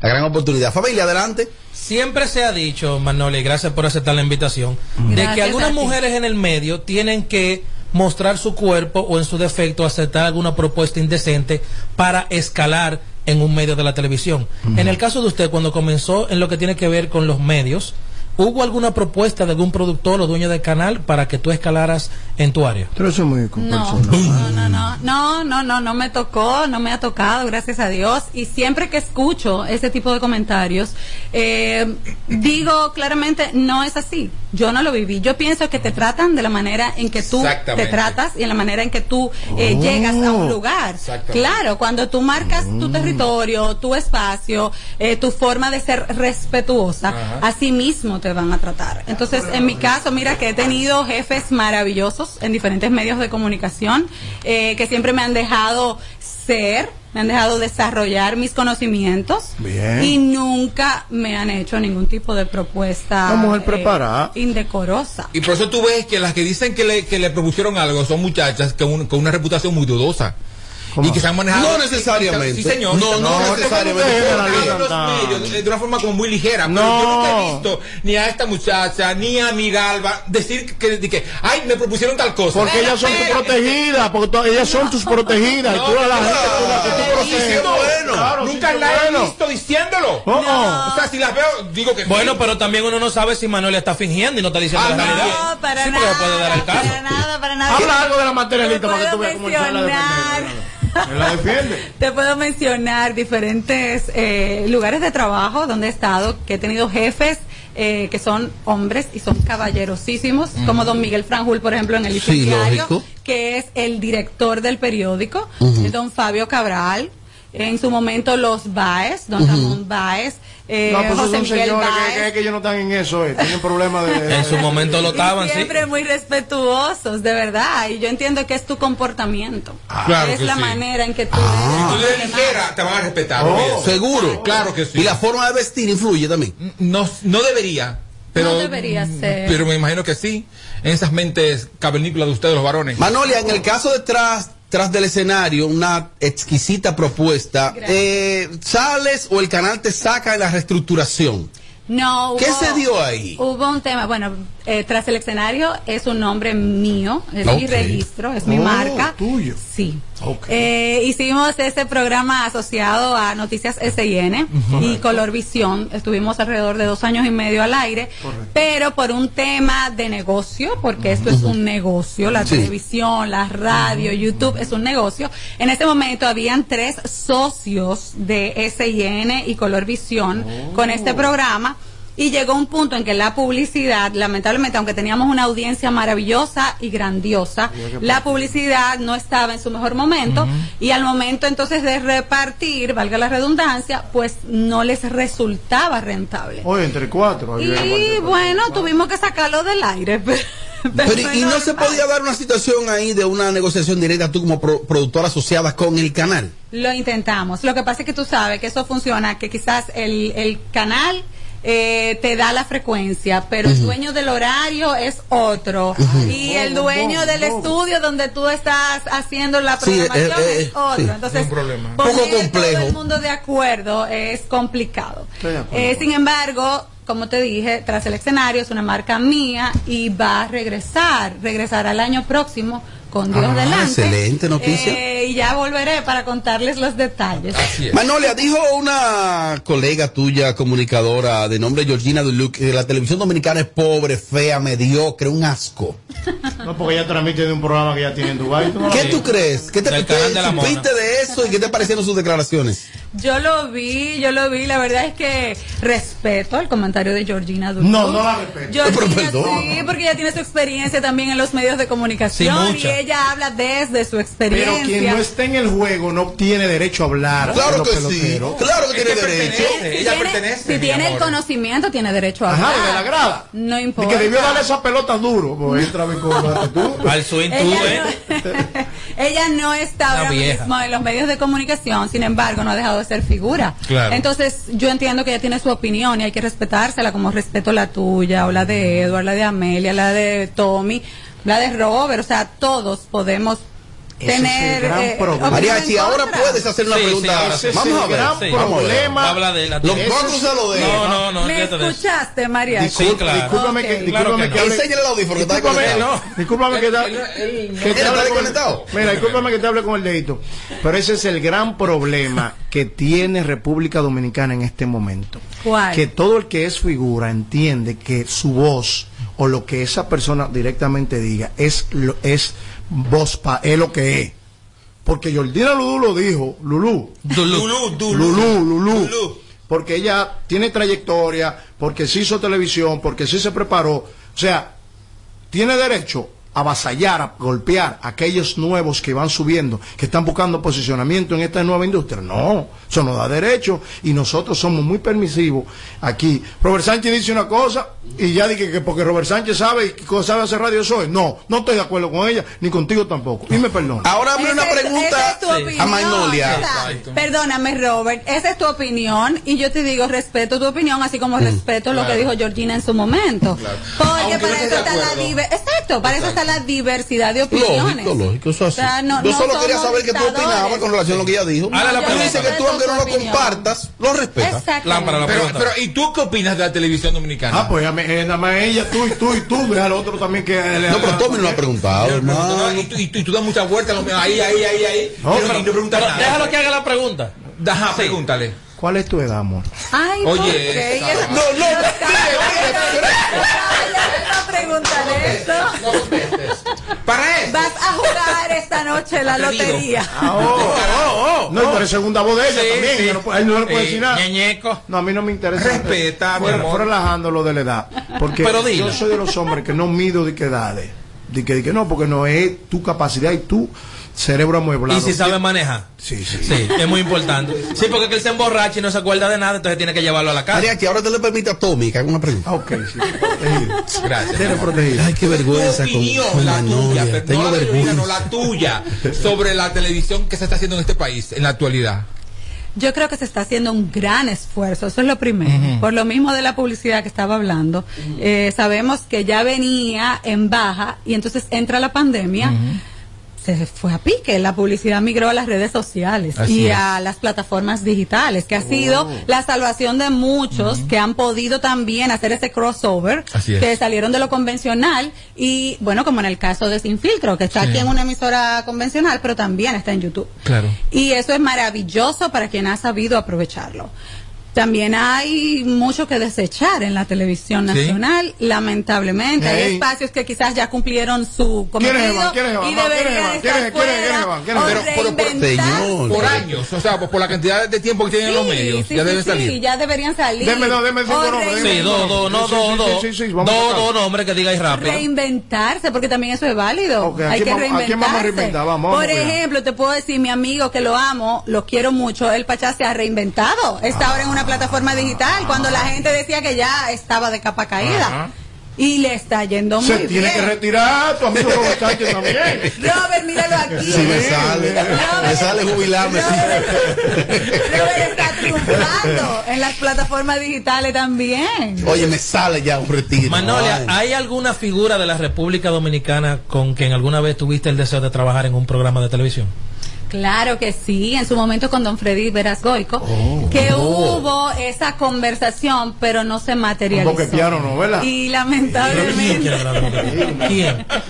la gran oportunidad. Familia, adelante. Siempre se ha dicho, Manoli, gracias por aceptar la invitación, de Gracias que algunas mujeres en el medio tienen que mostrar su cuerpo o en su defecto aceptar alguna propuesta indecente para escalar en un medio de la televisión. En el caso de usted, cuando comenzó en lo que tiene que ver con los medios, ¿hubo alguna propuesta de algún productor o dueño del canal para que tú escalaras en tu área? Pero eso es muy No, no, no, no, no, no, no, no me tocó, no me ha tocado, gracias a Dios. Y siempre que escucho ese tipo de comentarios, eh, digo claramente, no es así. Yo no lo viví. Yo pienso que te tratan de la manera en que tú te tratas y en la manera en que tú eh, Oh. llegas a un lugar. Claro, cuando tú marcas tu Mm. territorio, tu espacio, eh, tu forma de ser respetuosa, así mismo te van a tratar. Entonces, en mi caso, mira que he tenido jefes maravillosos en diferentes medios de comunicación eh, que siempre me han dejado ser, me han dejado desarrollar mis conocimientos Bien. y nunca me han hecho ningún tipo de propuesta mujer eh, indecorosa. Y por eso tú ves que las que dicen que le, que le propusieron algo son muchachas con, un- con una reputación muy dudosa. ¿Cómo? Y que se han manejado. No necesariamente. Sí, señor. No, no porque necesariamente. medios de de una forma como muy ligera. No. Pero yo nunca he visto ni a esta muchacha, ni a mi Galva decir que, que, ay, me propusieron tal cosa. Porque ellas son tus protegidas, porque tú- ellas son tus protegidas. y tú eres la gente la que tú no, proteges. diciendo bueno. Claro, Nunca sí, la he bueno. visto diciéndolo. Oh, oh. O sea, si las veo, digo que sí. Bueno, pero también uno no sabe si Manuel está fingiendo y no está diciendo Ah, la no, realidad. No, para sí, nada, puede dar el caso. para nada, para nada. Habla algo de la Te materialista para que tú veas cómo él sale la defiende. Te puedo mencionar diferentes eh, lugares de trabajo donde he estado, que he tenido jefes eh, que son hombres y son caballerosísimos, como don Miguel Franjul, por ejemplo, en el Sí, Diario, lógico. que es el director del periódico, eh, don Fabio Cabral, en su momento los Baez, don Ramón Baez, eh, No, pues José son Miguel señores que, que, que ellos no están en eso, eh. tienen problemas de... En su momento lo Y estaban, sí. siempre muy respetuosos, de verdad. Y yo entiendo que es tu comportamiento. Claro es que la sí. manera en que tú Si tú eres. eres ligera, te van a respetar. Oh. Seguro. Claro que sí. Y la forma de vestir influye también. No, no debería. Pero, No debería ser. Pero me imagino que sí. En esas mentes cavernícolas de ustedes, los varones. Manolia, en el caso de tras, tras del escenario, una exquisita propuesta, eh, sales o el canal te saca en la reestructuración. No, ¿Qué hubo- se dio ahí? Hubo un tema, bueno, eh, tras el escenario es un nombre mío, es mi registro, es mi Oh, marca. tuyo. Sí. Ok. Eh, hicimos ese programa asociado a Noticias SIN y Color Visión. Estuvimos alrededor de dos años y medio al aire, pero por un tema de negocio, porque esto es un negocio, la Sí. televisión, la radio, YouTube es un negocio. En ese momento habían tres socios de SIN y Color Visión con este programa. Y llegó un punto en que la publicidad, lamentablemente, aunque teníamos una audiencia maravillosa y grandiosa, la publicidad no estaba en su mejor momento y al momento entonces de repartir, valga la redundancia, pues no les resultaba rentable. Oye, entre cuatro. Y cuatro. bueno, tuvimos que sacarlo del aire. pero- pero Pero, fue ¿Y no se podía dar una situación ahí de una negociación directa tú como pro- productora asociada con el canal? Lo intentamos. Lo que pasa es que tú sabes que eso funciona, que quizás el, el canal eh, te da la frecuencia, pero el dueño del horario es otro. Y el dueño del estudio donde tú estás haciendo la Sí, programación eh, eh, es otro. sí. Entonces, poner Poco complejo. todo el mundo de acuerdo es complicado. Acuerdo. Eh, sin embargo, como te dije, tras el escenario es una marca mía y va a regresar, regresará el año próximo con Dios Ah, delante. excelente noticia. Eh, y ya volveré para contarles los detalles. Manolia, dijo una colega tuya, comunicadora, de nombre Georgina Duluc, que la televisión dominicana es pobre, fea, mediocre, un asco. No, porque ella transmite de un programa que ya tiene en Dubái. ¿tú no lo ¿Qué tú crees? ¿Qué te, te supiste de eso y qué te parecieron sus declaraciones? Yo lo vi, yo lo vi. La verdad es que respeto el comentario de Georgina Duluth. No, no la respeto. Georgina, Pero perdón. sí, porque ella tiene su experiencia también en los medios de comunicación Sí, y ella habla desde su Pero experiencia. quien no está en el juego no tiene derecho a hablar. Claro que sí, claro que tiene derecho. pertenece. si ella tiene, pertenece, si tiene el conocimiento, tiene derecho a Ajá, hablar. de la grada. No Y importa. que debió darle esa pelota duro. Pues entra tú. Al swing tú, Ella ¿eh? no, ella no está ahora vieja. mismo en los medios de comunicación, sin embargo, no ha dejado de ser figura. Claro. Entonces, yo entiendo que ella tiene su opinión y hay que respetársela como respeto la tuya, o la de Edward, la de Amelia, la de Tommy, la de Robert. O sea, todos podemos Ese es el tener gran eh, problema. Mariachi, en ahora puedes hacer una Sí, sí, pregunta. es vamos el a ver. Sí. Vamos a ver. problema. Habla de la Los cuatro se lo dejo. No, no, no, ¿Me escuchaste, María? Sí, claro. Discúlpame que, Ok. discúlpame Claro que que el audífono que está Discúlpame, desconectado. no. discúlpame que, que te hable. Mira, discúlpame que te hable con el dedito. Pero ese es el gran problema que tiene República Dominicana en este momento. ¿Cuál? Que todo el que es figura entiende que su voz o lo que esa persona directamente diga es lo, es voz pa, es lo que es. Porque Jordina Lulú lo dijo, Lulú. Lulú. Lulú, Lulú. Lulú. Porque ella tiene trayectoria, porque se hizo televisión, porque sí se preparó. O sea, tiene derecho a avasallar, a golpear a aquellos nuevos que van subiendo, que están buscando posicionamiento en esta nueva industria. No, eso no da derecho y nosotros somos muy permisivos aquí. Robert Sánchez dice una cosa y ya dije que porque Robert Sánchez sabe y que sabe hacer radio soy. No, no estoy de acuerdo con ella ni contigo tampoco. Y me perdona. Ahora hazme una pregunta es opinión, a Magnolia. Perdóname, Robert. Esa es tu opinión. Y yo te digo, respeto tu opinión, así como respeto lo que dijo Georgina en su momento. Porque Aunque para eso está la Exacto, para eso está la diversidad de opiniones. Lógico, lógico, eso es así. O sea, no- Yo no solo quería saber qué tú opinabas con relación a lo que ella dijo. Ahora la pregunta. que tú, aunque no lo compartas, lo respetas. Exacto. Lámpara, la Pero, pregunta. pero, ¿y tú qué opinas de la televisión dominicana? Ah, pues eh, nada más ella, tú y tú y tú, deja al otro también que... No, pero Tommy no lo ha preguntado, hermano. no, y, tú, y tú- y tú das mucha vuelta, lo- ahí, ahí, ahí, ahí. No, pero- y no preguntas Pero nada. déjalo que haga la pregunta. Ajá, pregúntale. ¿Cuál es tu edad, amor? Ay, Oye, ¿por qué? esa- No, no, no preguntar esto. No contestes. Para eso. Vas a jugar esta noche la lotería. Ah, oh, oh, oh. No, y tú eres segunda voz de ella Sí, también. sí. ella no él no le puede Eh, decir nada. ñeñeco. No, a mí no me interesa. Respeta, mi amor. Fue relajando lo de la edad. Porque Pero yo soy de los hombres que no mido de qué edades. De que, de que no, porque no es tu capacidad y tu cerebro amueblado. Y si sabe manejar. Sí, sí. Sí, es muy importante. Sí, porque que él se emborracha y no se acuerda de nada, entonces tiene que llevarlo a la casa. Mariachi, ahora te le permite a Tommy que haga una pregunta. Ah, ok, sí. Protegido. Gracias. Tiene protegido. Ay, qué vergüenza Tu con, opinión, con la tuya, Magnolia. pero Tengo no la de Georgina, no, vergüenza. la tuya, sobre la televisión que se está haciendo en este país en la actualidad. Yo creo que se está haciendo un gran esfuerzo, eso es lo primero. Por lo mismo de la publicidad que estaba hablando, eh, sabemos que ya venía en baja y entonces entra la pandemia. Se fue a pique, la publicidad migró a las redes sociales Así y es. a las plataformas digitales, que ha sido la salvación de muchos que han podido también hacer ese crossover, Así es. que salieron de lo convencional y bueno, como en el caso de Sin Filtro, que está Sí. aquí en una emisora convencional, pero también está en YouTube. Claro. Y eso es maravilloso para quien ha sabido aprovecharlo. También hay mucho que desechar en la televisión Sí. nacional, lamentablemente. Hay espacios que quizás ya cumplieron su cometido y ¿Quiénes deberían estar ¿Quiénes- quiénes- fuera. Pero- pero por- años, o sea, por, por la cantidad de tiempo que tienen los medios, sí, ya sí, deben sí, salir. ya deberían salir. Deme dos, deme cinco nombres, Sí, dos, dos, no, Sí, sí, dos, sí, dos. sí, sí, vamos a Dos, tocar. dos nombres que digáis rápido. reinventarse, porque también eso es válido. Ok, ¿a Hay que a reinventarse. quién vamos a reinventar? Vamos, Por ejemplo, te puedo decir, mi amigo que lo amo, lo quiero mucho, el Pachá se ha reinventado. Está ahora en una plataforma digital, cuando la gente decía que ya estaba de capa caída. Ajá. Y le está yendo muy Se bien. tiene que retirar tu amigo Robert Sánchez también. Robert, míralo aquí. Si me sale, me sale jubilarme. Robert está triunfando en las plataformas digitales también. Oye, me sale ya un retiro. Manolia, Ay. ¿hay alguna figura de la República Dominicana con quien alguna vez tuviste el deseo de trabajar en un programa de televisión? Claro que sí, en su momento con don Freddy Veras Goico, Oh. que hubo esa conversación, pero no se materializó. Boquetearon, ¿no? ¿Verdad? Y ¿Quién lamentablemente...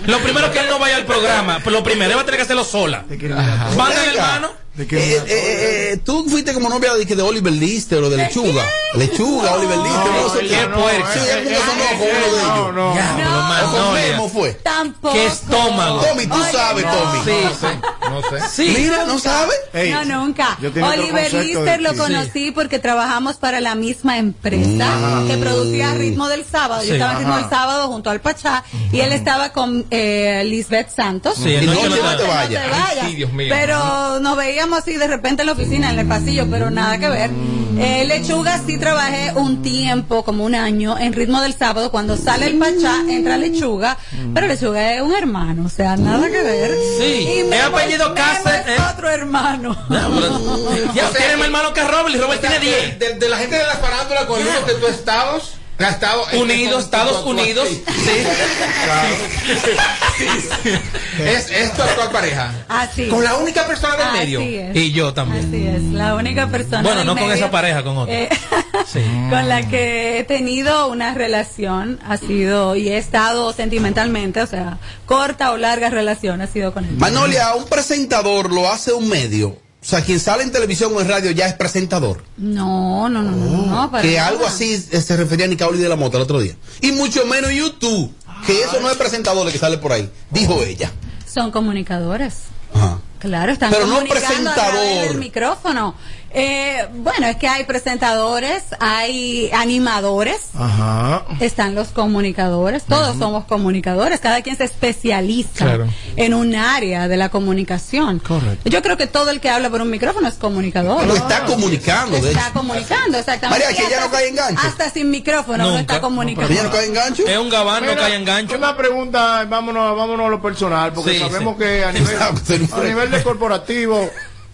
Lo primero que él no vaya al programa, pero lo primero va a tener que hacerlo sola. ¿De qué- Van Venga. hermano. ¿De qué- Eh, eh, eh, eh, tú fuiste como novia de, que de Oliver Lister o de Lechuga. Lechuga, Oliver Lister. No, no sé qué. no, Sí, eh, sonó eh, con uno de no, ellos. no. Ya, pero O con Manolia. Memo fue. Tampoco. ¿Qué estómago? Tommy, tú Oye, sabes, no. Tommy. Sí, sí. No sé. Sí. Mira, ¿no sabes? Ey, no, nunca. Oliver Lister lo conocí porque trabajamos para la misma empresa que producía Ritmo del Sábado. Sí. Yo estaba en Ritmo del Sábado junto al Pachá y él estaba con eh, Lisbeth Santos. Sí, Y no, no no te. No te vayas. Sí, mío. Pero nos veíamos así de repente en la oficina, en el pasillo, pero nada que ver. Eh, Lechuga sí trabajé un tiempo, como un año, en ritmo del sábado. Cuando sale el Pachá, entra Lechuga, pero Lechuga es un hermano, o sea, nada que ver. Sí. Y Es Memo apellido Cáceres, es ¿eh? otro hermano. Ya, pero- Ya O sea, tiene más hermano que Robert y Robert tiene 10. De, de la gente de la farándula con uno que tú estabas, estado Unidos, Estados Unidos. sí. Sí. Sí, sí. Es, es tu actual pareja. Así. Con la única persona del Así medio. es. Y yo también. Así es, la única persona. Bueno, del no con esa pareja, con otra. eh, Sí. con la que he tenido una relación, ha sido, y he estado sentimentalmente, o sea, corta o larga relación ha sido con él. Manolia, un presentador lo hace un medio. O sea, quien sale en televisión o en radio ya es presentador. No, no, no, no, no, para que nada. algo así se refería a Nicauli de la Mota el otro día. Y mucho menos YouTube. Que eso no es presentador el que sale por ahí. Dijo ella. Son comunicadores. Ajá. Claro, están Pero no comunicando a presentador. del micrófono. Eh, bueno, es que hay presentadores, hay animadores, Ajá. están los comunicadores, todos somos comunicadores, cada quien se especializa Claro. en un área de la comunicación. Correcto. Yo creo que todo el que habla por un micrófono es comunicador. Lo está comunicando, de Está hecho. comunicando, exactamente. María, que Y ella hasta no cae en gancho. Hasta sin micrófono no está comunicando. Ella no cae en gancho. Es un gabán, no cae en gancho. Una pregunta, vámonos, vámonos a lo personal, porque Sí, sabemos sí. que a nivel, a nivel de corporativo,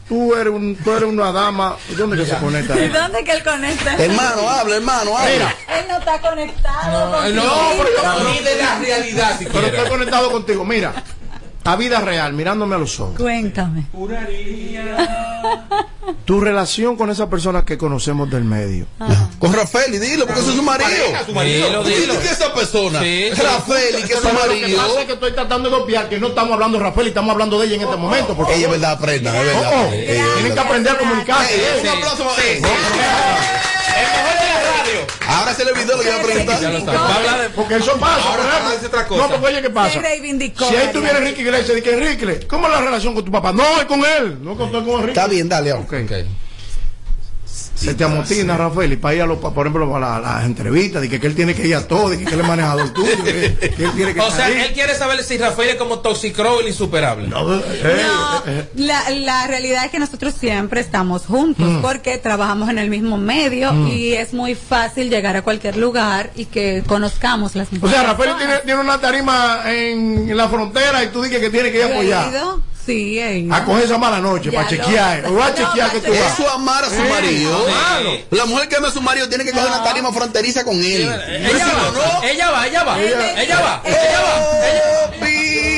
tú eres, un, tú eres una dama. ¿Y ¿Dónde que se conecta? ¿Y dónde que él conecta? Hermano, habla, hermano, habla. Mira. Él no está conectado. No, contigo. mí de la realidad, si Pero estoy conectado contigo. Mira, a vida real, mirándome a los ojos. Cuéntame. Tu relación con esa persona que conocemos del medio. Con Rafael y dilo, porque eso es su marido. Pareja, su marido. Dilo, ¿Tú dilo. que esa persona? Sí, sí. Rafael y que es su Pero lo que marido. pasa es que estoy tratando de obviar que no estamos hablando de Rafael y estamos hablando de ella en este momento. Porque Ella es verdad, aprenda, es Oh, verdad. oh, es tienen que aprender a comunicarse. Ey, ¿eh? Un aplauso. Ey, El mejor de la radio. Ahora se le olvidó lo que iba a preguntar. Porque eso pasa. Ahora dice otra cosa. No, porque oye, ¿qué pasa? Si ahí tuviera Enrique Iglesias, di que Enrique, ¿cómo es la relación con tu papá? No, es con él. No con, con Enrique. Está bien, dale. Ok. Ok. Se te amotina, Rafael, y para ir a los, pa- por ejemplo, a la- las entrevistas, de que, que él tiene que ir a todo, de que, que él es manejador tuyo, que, que él tiene que O sea, él quiere saber si Rafael es como Toxicrow el insuperable. No, eh, No, eh, la, la realidad es que nosotros siempre estamos juntos Mm. porque trabajamos en el mismo medio y es muy fácil llegar a cualquier lugar y que conozcamos las O mismas sea, Rafael tiene, tiene una tarima en, en la frontera y tú dices que tiene que ir a ¿Yo he apoyar. Sí. A coger esa mala noche, para lo- chequear. O va a No, chequear que tú vas. Eso es amar a su marido. Claro. La mujer que ama a su marido tiene que coger una tarima fronteriza con él. Ella va, no, ella va, ella va, Ella- ella va, ella va. Tú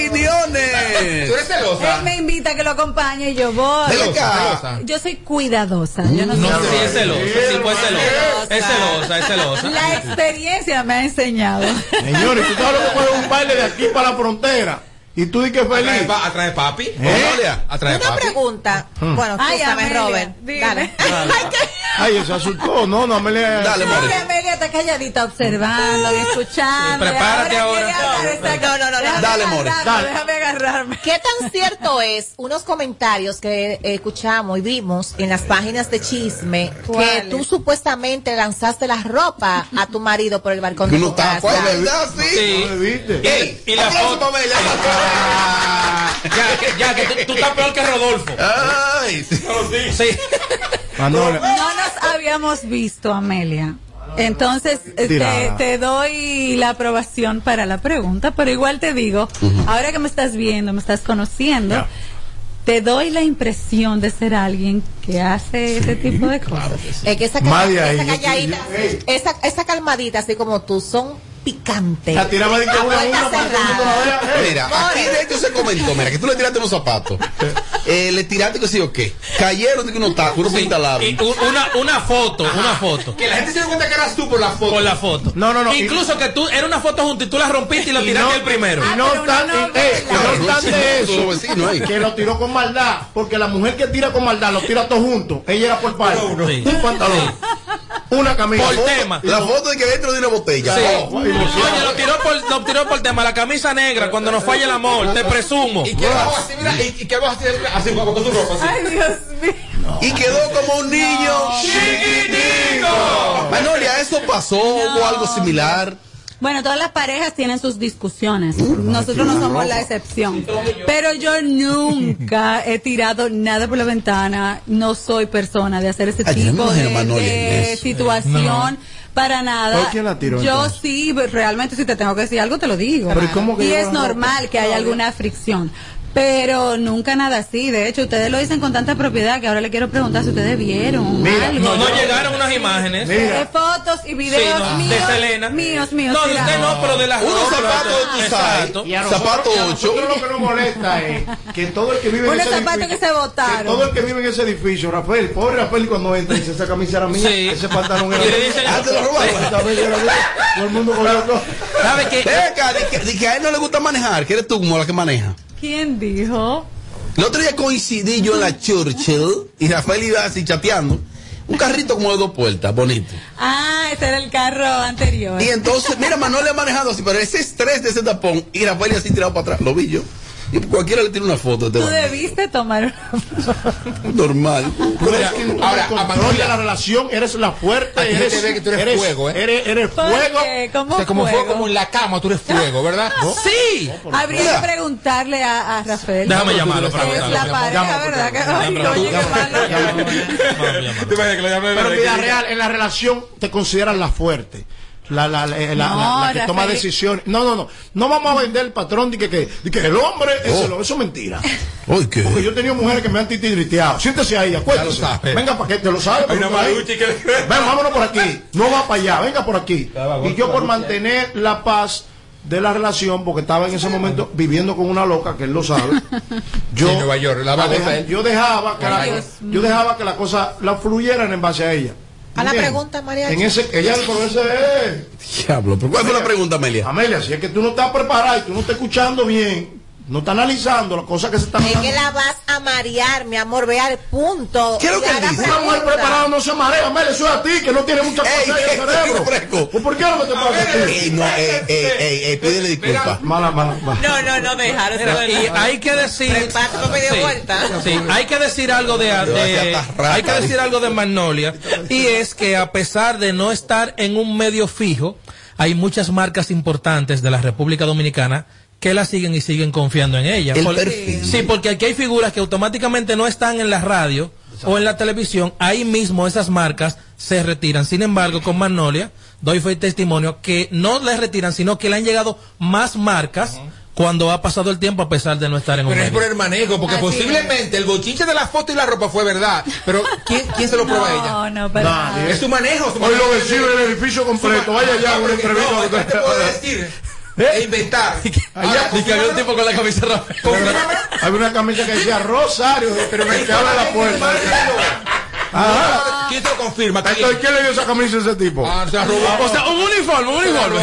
opiniones. eres celosa. Él me invita a que lo acompañe y yo voy. Celosa. Yo soy cuidadosa. Yo no, No, soy sí, es celosa, sí, pues celosa. Es celosa, es celosa. La experiencia me ha enseñado. Señores, tú sabes lo que puede un baile de aquí para la frontera. Y tú dices que feliz. atrae papi. ¿Eh? Atrae Una papi. pregunta. Bueno, Ay, escúchame, Amelia, Robert. dime. Dale. Ay, se asustó. No, no, Amelia. Dale, More. Amelia está calladita observando y escuchando. Sí, prepárate y ahora. exacto. No, no, no, no. Déjame Dale, More, dale. Déjame agarrarme. ¿Qué tan cierto es unos comentarios que eh, escuchamos y vimos en las páginas de chisme que tú supuestamente lanzaste la ropa a tu marido por el balcón de tu casa? ¿verdad? Sí. Sí. Ey, Y la foto-. Ya, que, ya, que tú, tú estás peor que Rodolfo. Ay, sí. Sí. No nos habíamos visto, Amelia. Entonces, eh, te, doy la aprobación para la pregunta, pero igual te digo, ahora que me estás viendo, me estás conociendo, Ya. te doy la impresión de ser alguien que hace ese tipo de cosas. Es que esa, ahí, esa calladita, esa, esa calmadita, así como tú, son La tiraba de una una para. Mira, aquí de hecho se comentó, mira, que tú le tiraste unos zapatos. Eh, le tiraste que sí o qué. Cayeron de que unos tacos, unos pintalabios. un- una, una foto, una foto. Que la gente se dio cuenta que eras tú por la foto. Por la foto. No, no, no, Incluso que tú, era una foto junto y tú la rompiste y la Y tiraste no- el primero. Y no obstante, eh, no obstante sí, eso, ahí. que lo tiró con maldad, porque la mujer que tira con maldad lo tira todo junto. Ella era por parte. Sí. Un pantalón, una camisa. Por foto, tema. La foto de que dentro de una botella. Sí. Oh, lo- Oye, lo tiró por, lo tiró por tema, la camisa negra, cuando nos falla el amor, te presumo. Y que hago así, mira, y, y que hago así, así, con tu ropa, así. Ay, Dios mío. Y quedó como un niño chiquitico. Manolia, ¿eso pasó? ¿Hubo algo similar? Bueno, todas las parejas tienen sus discusiones. Nosotros no somos la excepción. Pero yo nunca he tirado nada por la ventana. No soy persona de hacer ese tipo de, de situación. Para nada. ¿Por quién la tiró, Yo entonces? sí, realmente si te tengo que decir algo te lo digo. Pero ¿y cómo que y lleva es normal que haya alguna fricción. Pero nunca nada así. De hecho, ustedes lo dicen con tanta propiedad que ahora le quiero preguntar si ustedes vieron Mira, algo. No, no llegaron unas imágenes. Mira. de fotos y videos Sí, no, míos, de Selena. míos, míos. No, de usted no, pero de las Unos zapatos, tú a Zapato nosotros, y a 8. nosotros lo que nos molesta es que todo el que vive en ese zapatos edificio, que se botaron. que todo el que vive en ese edificio, Rafael, pobre Rafael cuando entra y dice esa camisa era mía, Sí. ese pantalón era mío. dicen- Ah, te lo robaron. Todo el mundo cogió todo. ¿Sabe qué? Venga, di que, di que a él no le gusta manejar, que eres tú como la que maneja. ¿Quién dijo? El otro día coincidí yo en la Churchill y Rafael iba así chateando. Un carrito como de dos puertas, bonito. Ah, ese era el carro anterior. Y entonces, mira, Manuel le ha manejado así, pero ese estrés de ese tapón y Rafael así tirado para atrás, lo vi yo. Y cualquiera le tira una foto Tú este bandido. debiste tomar una foto. Normal. Toma ahora, Amalia- de la relación, eres la fuerte, A eres, te ve que tú eres fuego, ¿eh? Eres, eres ¿Por fuego. ¿Cómo O sea, como fuego? fue como en la cama, tú eres fuego, ¿verdad? Sí. Habría Mira. que preguntarle a, a Rafael. Déjame llamarlo para Es la pareja, ¿verdad? Que, oye, qué llama, malo. ¿Te imaginas que Pero en que- real, en la relación te consideran la fuerte. La, la, la, la- la- No, la que toma decisiones. No, no, no. No vamos a vender el patrón de que, que, de que el hombre es Oh. el hombre. Eso es mentira. Qué. Porque yo he tenido mujeres que me han titiriteado. Siéntese ahí, acuérdese. Venga para que te lo sabe. Una que- Ven, vámonos por aquí. No va para allá, venga por aquí. Y yo por mantener la paz de la relación, porque estaba en ese momento viviendo con una loca, que él lo sabe. Yo, en Nueva York, la la babosa deja- él. yo dejaba que la, yo dejaba que la cosa la fluyeran en base a ella. A la pregunta, María. En ese, ella, pero ese es. Diablo. ¿pero ¿Cuál fue la pregunta, Amelia? Amelia, si es que tú no estás preparada y tú no estás escuchando bien, no estás analizando las cosas que se están Es que hablando. la vas a marear, mi amor, ve al punto. ¿Qué es lo y que dice? Una mujer preparada no se marea, Amelia, eso es a ti, que no tiene mucha cosa en el cerebro. fresco. ¿Pues ¿Por qué no me te pasa a ti? Ey, no, ey, ey, ey, ey, pídele disculpas. Mala, mala, mala. No, no, no, dejar. Y hay que decir Sí, vuelta. sí, hay que decir algo de, hay que decir algo de Magnolia y es que a pesar de no estar en un medio fijo hay muchas marcas importantes de la República Dominicana que la siguen y siguen confiando en ella El sí porque aquí hay figuras que automáticamente no están en la radio o en la televisión ahí mismo esas marcas se retiran sin embargo con Magnolia doy fe y testimonio que no les retiran sino que le han llegado más marcas cuando ha pasado el tiempo a pesar de no estar en un Pero es por el manejo, porque Así posiblemente el bochinche de la foto y la ropa fue verdad. Pero ¿quién, quién se lo prueba a ella? No, no, Nadie. nada. Es su manejo. su Hoy manejo lo vecinos del edificio completo. Vaya ya a una entrevista. No, ¿qué te puedo decir? E inventar. Allá, Y que había un tipo con la camisa roja. Había una camisa que decía Rosario, pero me que abre la puerta. Ajá. ¿Quién te lo confirma? ¿Quién? Entonces, ¿quién le dio esa camisa a ese tipo? Ah, se robó. O sea, un uniforme, un uniforme.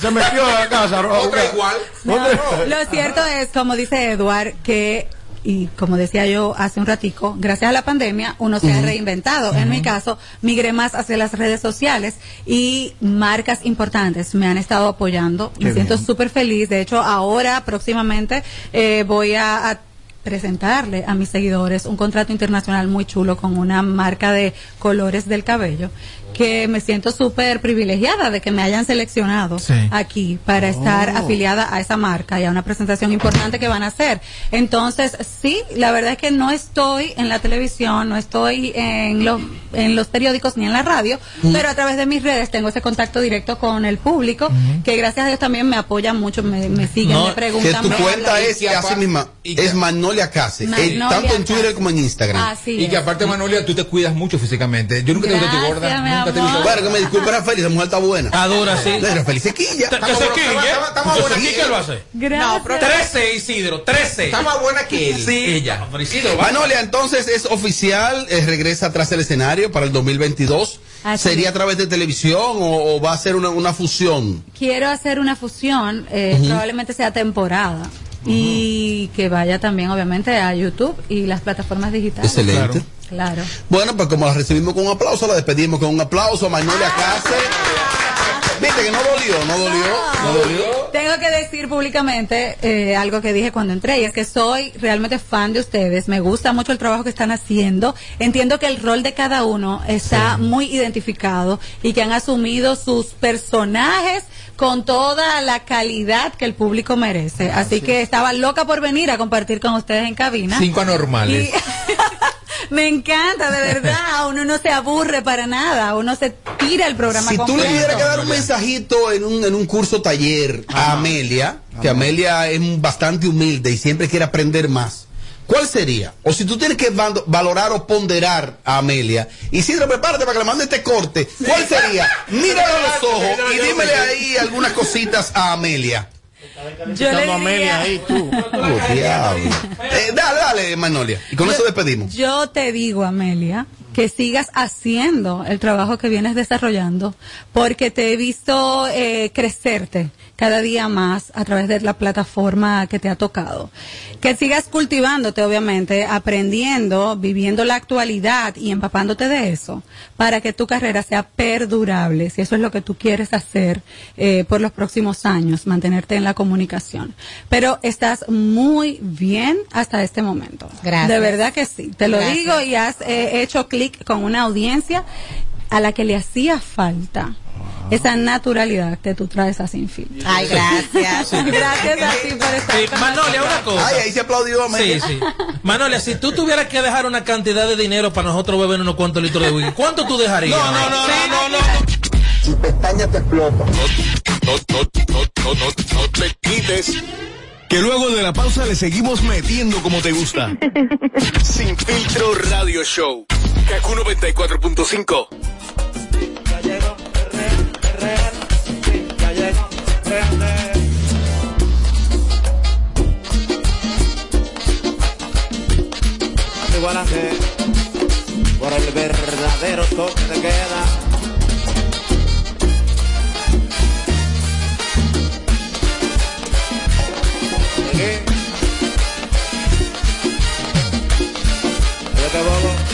Se metió a la casa. Otra igual. Lo cierto es, como dice Edward, que y como decía yo hace un ratico, gracias a la pandemia uno se ha reinventado. En mi caso, migré más hacia las redes sociales y marcas importantes me han estado apoyando. me siento súper feliz. De hecho, ahora próximamente eh, voy a, a presentarle a mis seguidores un contrato internacional muy chulo con una marca de colores del cabello que me siento súper privilegiada de que me hayan seleccionado Sí. aquí para estar afiliada a esa marca y a una presentación importante que van a hacer. Entonces, sí, la verdad es que no estoy en la televisión, no estoy en los, en los periódicos ni en la radio, pero a través de mis redes tengo ese contacto directo con el público, que gracias a Dios también me apoyan mucho, me, me siguen, No, me Que preguntan. tu me cuenta es y que así misma, y que- es Magnolia Case, eh, tanto en Twitter Case. como en Instagram. Así Y que aparte, Manolia, tú te cuidas mucho físicamente. Yo nunca te he visto Gracias, gorda. Nunca te he visto. Bueno, que me disculpe Rafael, esa mujer está buena. Está dura, sí. No, Rafael se quilla. Que se quille. estamos- se aquí. quille lo hace. Gracias. No, pero- 13, Isidro, 13. Está más buena que él. Sí. Ella. Pero Isidro. Manolia, entonces es oficial, eh, regresa tras el escenario para el 2022. Así ¿Sería a través de televisión o, o va a ser una, una fusión? Quiero hacer una fusión, eh, probablemente sea temporada. Y que vaya también, obviamente, a YouTube y las plataformas digitales. Excelente. Claro. Bueno, pues como la recibimos con un aplauso, la despedimos con un aplauso a Magnolia Case. Viste que no dolió, no dolió, no dolió. Tengo que decir públicamente eh, algo que dije cuando entré, y es que soy realmente fan de ustedes, me gusta mucho el trabajo que están haciendo, entiendo que el rol de cada uno está muy identificado y que han asumido sus personajes con toda la calidad que el público merece. Así que estaba loca por venir a compartir con ustedes en cabina. Cinco anormales. Y- me encanta, de verdad. Uno no se aburre para nada. Uno se tira el programa Si tú le tuvieras que dar un mensajito en un, en un curso taller a Amelia, que Amelia es bastante humilde y siempre quiere aprender más. ¿Cuál sería? O si tú tienes que valorar o ponderar a Amelia, Isidro, prepárate para que le mande este corte. ¿Cuál sería? Míralo a los ojos y dímele ahí algunas cositas a Amelia. Yo le Estando Amelia diría, ahí, tú. Oh, diablo. Eh, dale, dale, Manolia. Y con eso despedimos. yo te digo, Amelia, que sigas haciendo el trabajo que vienes desarrollando, porque te he visto eh, crecerte cada día más a través de la plataforma que te ha tocado. Que sigas cultivándote, obviamente, aprendiendo, viviendo la actualidad y empapándote de eso, para que tu carrera sea perdurable, si eso es lo que tú quieres hacer eh, por los próximos años, mantenerte en la comunicación. Pero estás muy bien hasta este momento. Gracias. De verdad que sí. Te lo Gracias. digo y has eh, hecho clic con una audiencia a la que le hacía falta esa naturalidad que tú traes a Sin Filtro. Ay, gracias. Gracias a ti por estar Sí, Manolia, una cosa. Ay, ahí se aplaudió Sí, sí. Manolia, si tú tuvieras que dejar una cantidad de dinero para nosotros beber unos cuantos litros de whisky, ¿cuánto tú dejarías? No, no, no, no, no, no. No, no, no, no, no, no te quites. Que luego de la pausa le seguimos metiendo como te gusta. Sin filtro radio show. Kaku 94.5. Igualante por el verdadero toque de queda. Llegué. Yo te bobo.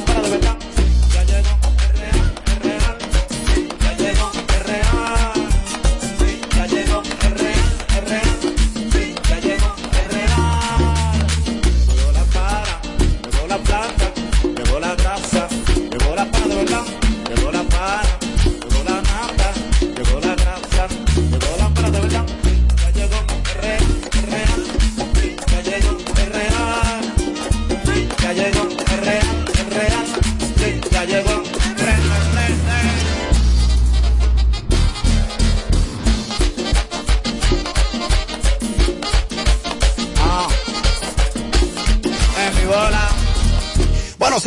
Para de verdad.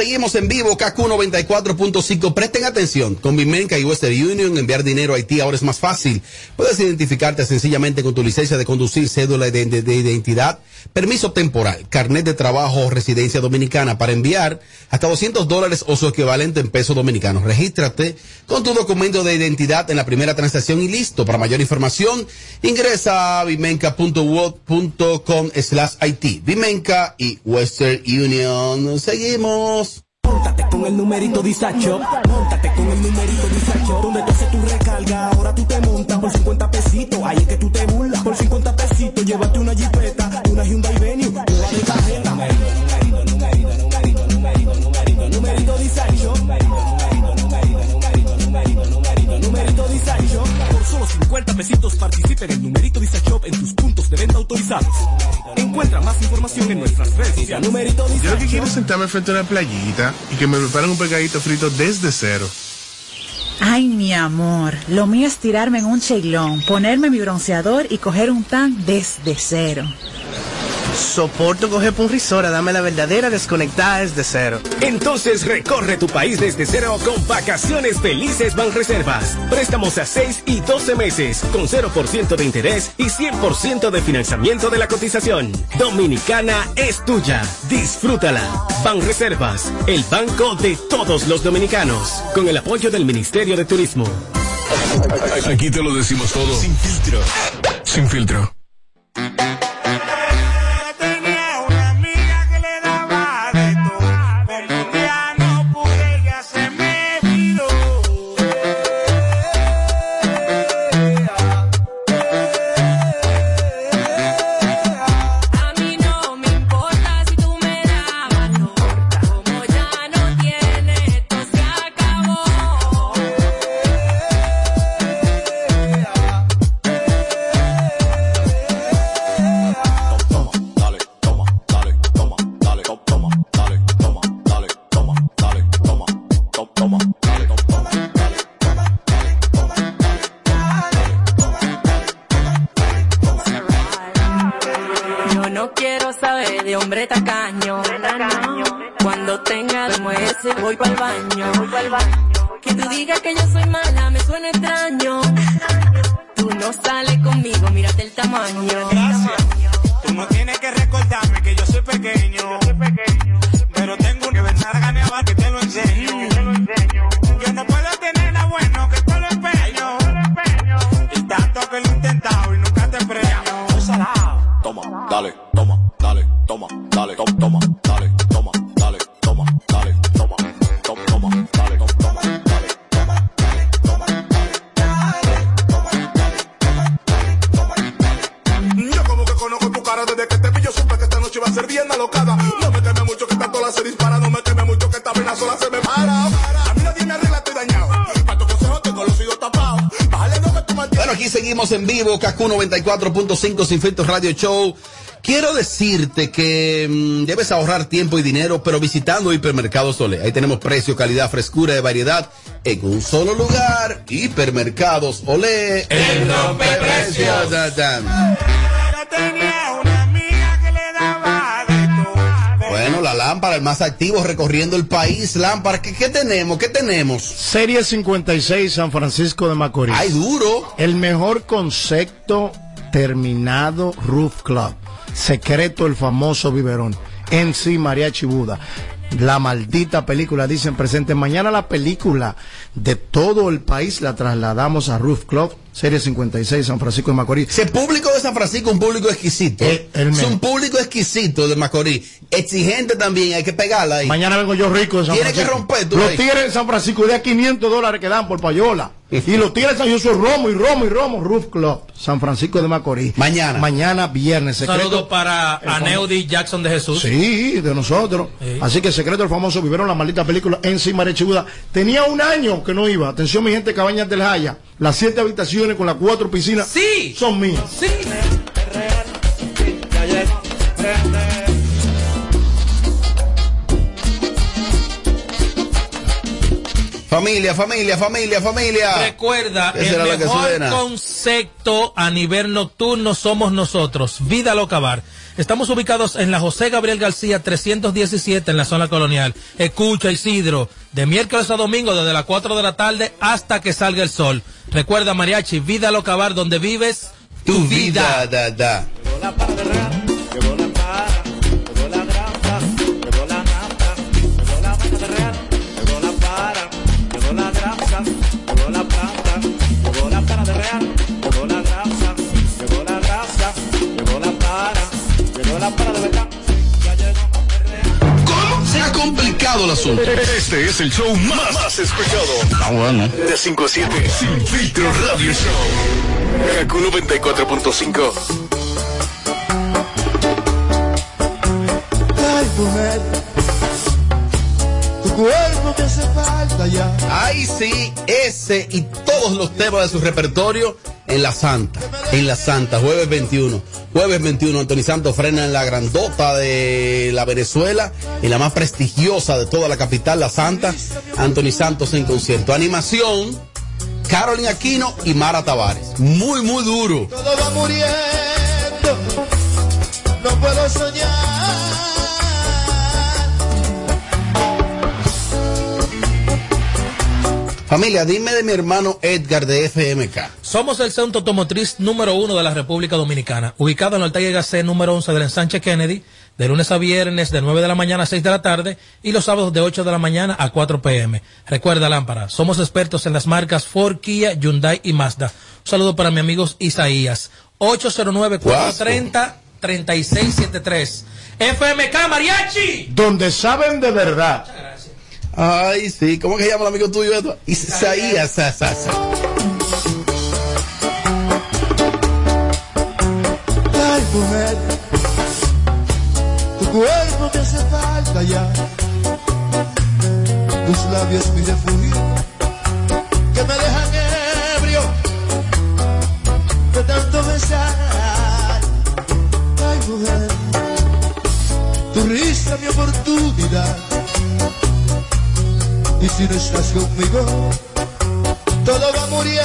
Seguimos en vivo, KQ 94.5. Presten atención. Con Vimenca y Western Union, enviar dinero a Haití ahora es más fácil. Puedes identificarte sencillamente con tu licencia de conducir, cédula de, de- de identidad, permiso temporal, carnet de trabajo o residencia dominicana para enviar hasta 200 dólares o su equivalente en pesos dominicanos. Regístrate con tu documento de identidad en la primera transacción y listo. Para mayor información, ingresa a vimenca.word.com slash IT. Vimenca y Western Union. Seguimos. Móntate con el numerito Disacho. Móntate con el numerito Disacho. Donde tú haces tu recarga, ahora tú te montas por 50 pesitos. Ahí es que tú te burlas. Por 50 pesitos, llévate una jipeta, una Hyundai Venue, solo 50 pesitos participa en el numerito Disacho en tus puntos de venta autorizados. Encuentra más información en nuestras redes sociales. Numerito Yo lo que quiero es sentarme frente a una playita y que me preparen un pegadito frito desde cero. Ay, mi amor, lo mío es tirarme en un cheilón, ponerme mi bronceador y coger un tan desde cero. Soporto coger por un risora, dame la verdadera desconectada desde cero. Entonces recorre tu país desde cero con vacaciones felices Banreservas. Préstamos a 6 y 12 meses con 0% de interés y 100% de financiamiento de la cotización. Dominicana es tuya. Disfrútala. Banreservas, el banco de todos los dominicanos. Con el apoyo del Ministerio de Turismo. Aquí te lo decimos todo. Sin filtro. Sin filtro. 94.5 Sin Filtros Radio Show. Quiero decirte que mm, debes ahorrar tiempo y dinero, pero visitando Hipermercados Olé. Ahí tenemos precio, calidad, frescura y variedad en un solo lugar. Hipermercados Olé. El. Da, da. Daba de Bueno, la lámpara, el más activo recorriendo el país. Lámpara, ¿qué, qué tenemos? ¿Qué tenemos? Serie 56 San Francisco de Macorís. ¡Ay, duro! El mejor concepto terminado Roof Club. Secreto el famoso biberón. En sí, Mariachi Buda. La maldita película, dicen presente. Mañana la película de todo el país la trasladamos a Roof Club, Serie 56, San Francisco de Macorís. Ese público de San Francisco es un público exquisito. Eh, el es un público exquisito de Macorís. Exigente también, hay que pegarla ahí. Mañana vengo yo rico de San Tiene que Francisco. romper tú Los tigres de San Francisco de 500 dólares que dan por payola. Y los tigres San yo soy Romo y Romo y Romo, Roof Club, San Francisco de Macorís. Mañana. Mañana viernes. Un Secreto. saludo para Aneudi Jackson de Jesús. Sí, de nosotros. Así que secreto el famoso vivieron la maldita película en sí, Mariachi Buda. Tenía un año que no iba. Atención, mi gente, Cabañas del Jaya. Las siete habitaciones con las cuatro piscinas. Sí. Son mías. Sí. Familia, familia, familia, familia. Recuerda, ¿Qué será el mejor concepto a nivel nocturno somos nosotros. Vida Loca Bar. Estamos ubicados en la José Gabriel García 317 en la zona colonial. Escucha Isidro, de miércoles a domingo desde las 4 de la tarde hasta que salga el sol. Recuerda Mariachi, Vida Loca Bar, donde vives tu, Tu vida. vida, da, da. Llegó la llegó ¿Cómo? Se ha complicado el asunto. Este es el show más, más escuchado. Ah, bueno. De 5 a 7. Sin filtro radio show. Kaku 94.5. Ay, mujer, cuerpo me hace falta ya. Ay, sí, ese y todos los temas de su repertorio en La Santa. En La Santa, jueves 21. Jueves 21, Anthony Santos frena en la grandota de la Venezuela, en la más prestigiosa de toda la capital, La Santa. Anthony Santos en concierto. Animación, Carolina Aquino y Mara Tavares. Muy, muy duro. Todo va muriendo, no puedo soñar. Familia, dime de mi hermano Edgar de FMK. Somos el centro automotriz número uno de la República Dominicana, ubicado en Ortega y Gasset número 11 del ensanche Kennedy, de lunes a viernes de 9 de la mañana a 6 de la tarde y los sábados de 8 de la mañana a 4 pm. Recuerda, lámpara, somos expertos en las marcas Ford, Kia, Hyundai y Mazda. Un saludo para mi amigos Isaías. 809-430-3673. FMK Mariachi. Donde saben de verdad. Ay, sí, ¿cómo que se llama el amigo tuyo? Edward? Isaías. sa, sa, sa. Ay, mujer, tu cuerpo me hace falta ya. Tus labios mi refugio, que me dejan ebrio de tanto besar. Ay, mujer, tu risa mi oportunidad. Y si no estás conmigo, todo va muriendo.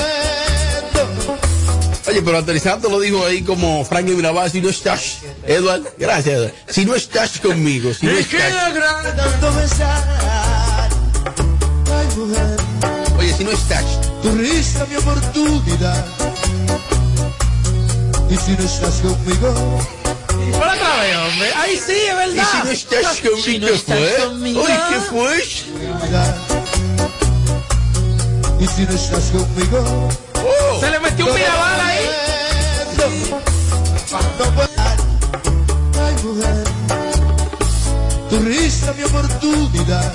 Oye, pero Santos lo dijo ahí como Frankie Mirabal, si no estás. Edward, gracias, Edward. Si no estás conmigo, si no estás. Ay, mujer, Oye, si no estás. tu risa mi oportunidad. Y si no estás conmigo, Por otra vez, hombre. Ahí sí, es verdad. Y si no estás conmigo, Si no ¿qué fue? conmigo. Oye, ¿qué fue? y si no estás conmigo, Se le metió un mirabal ahí. no puedo. Ay, mujer, tu risa mi oportunidad.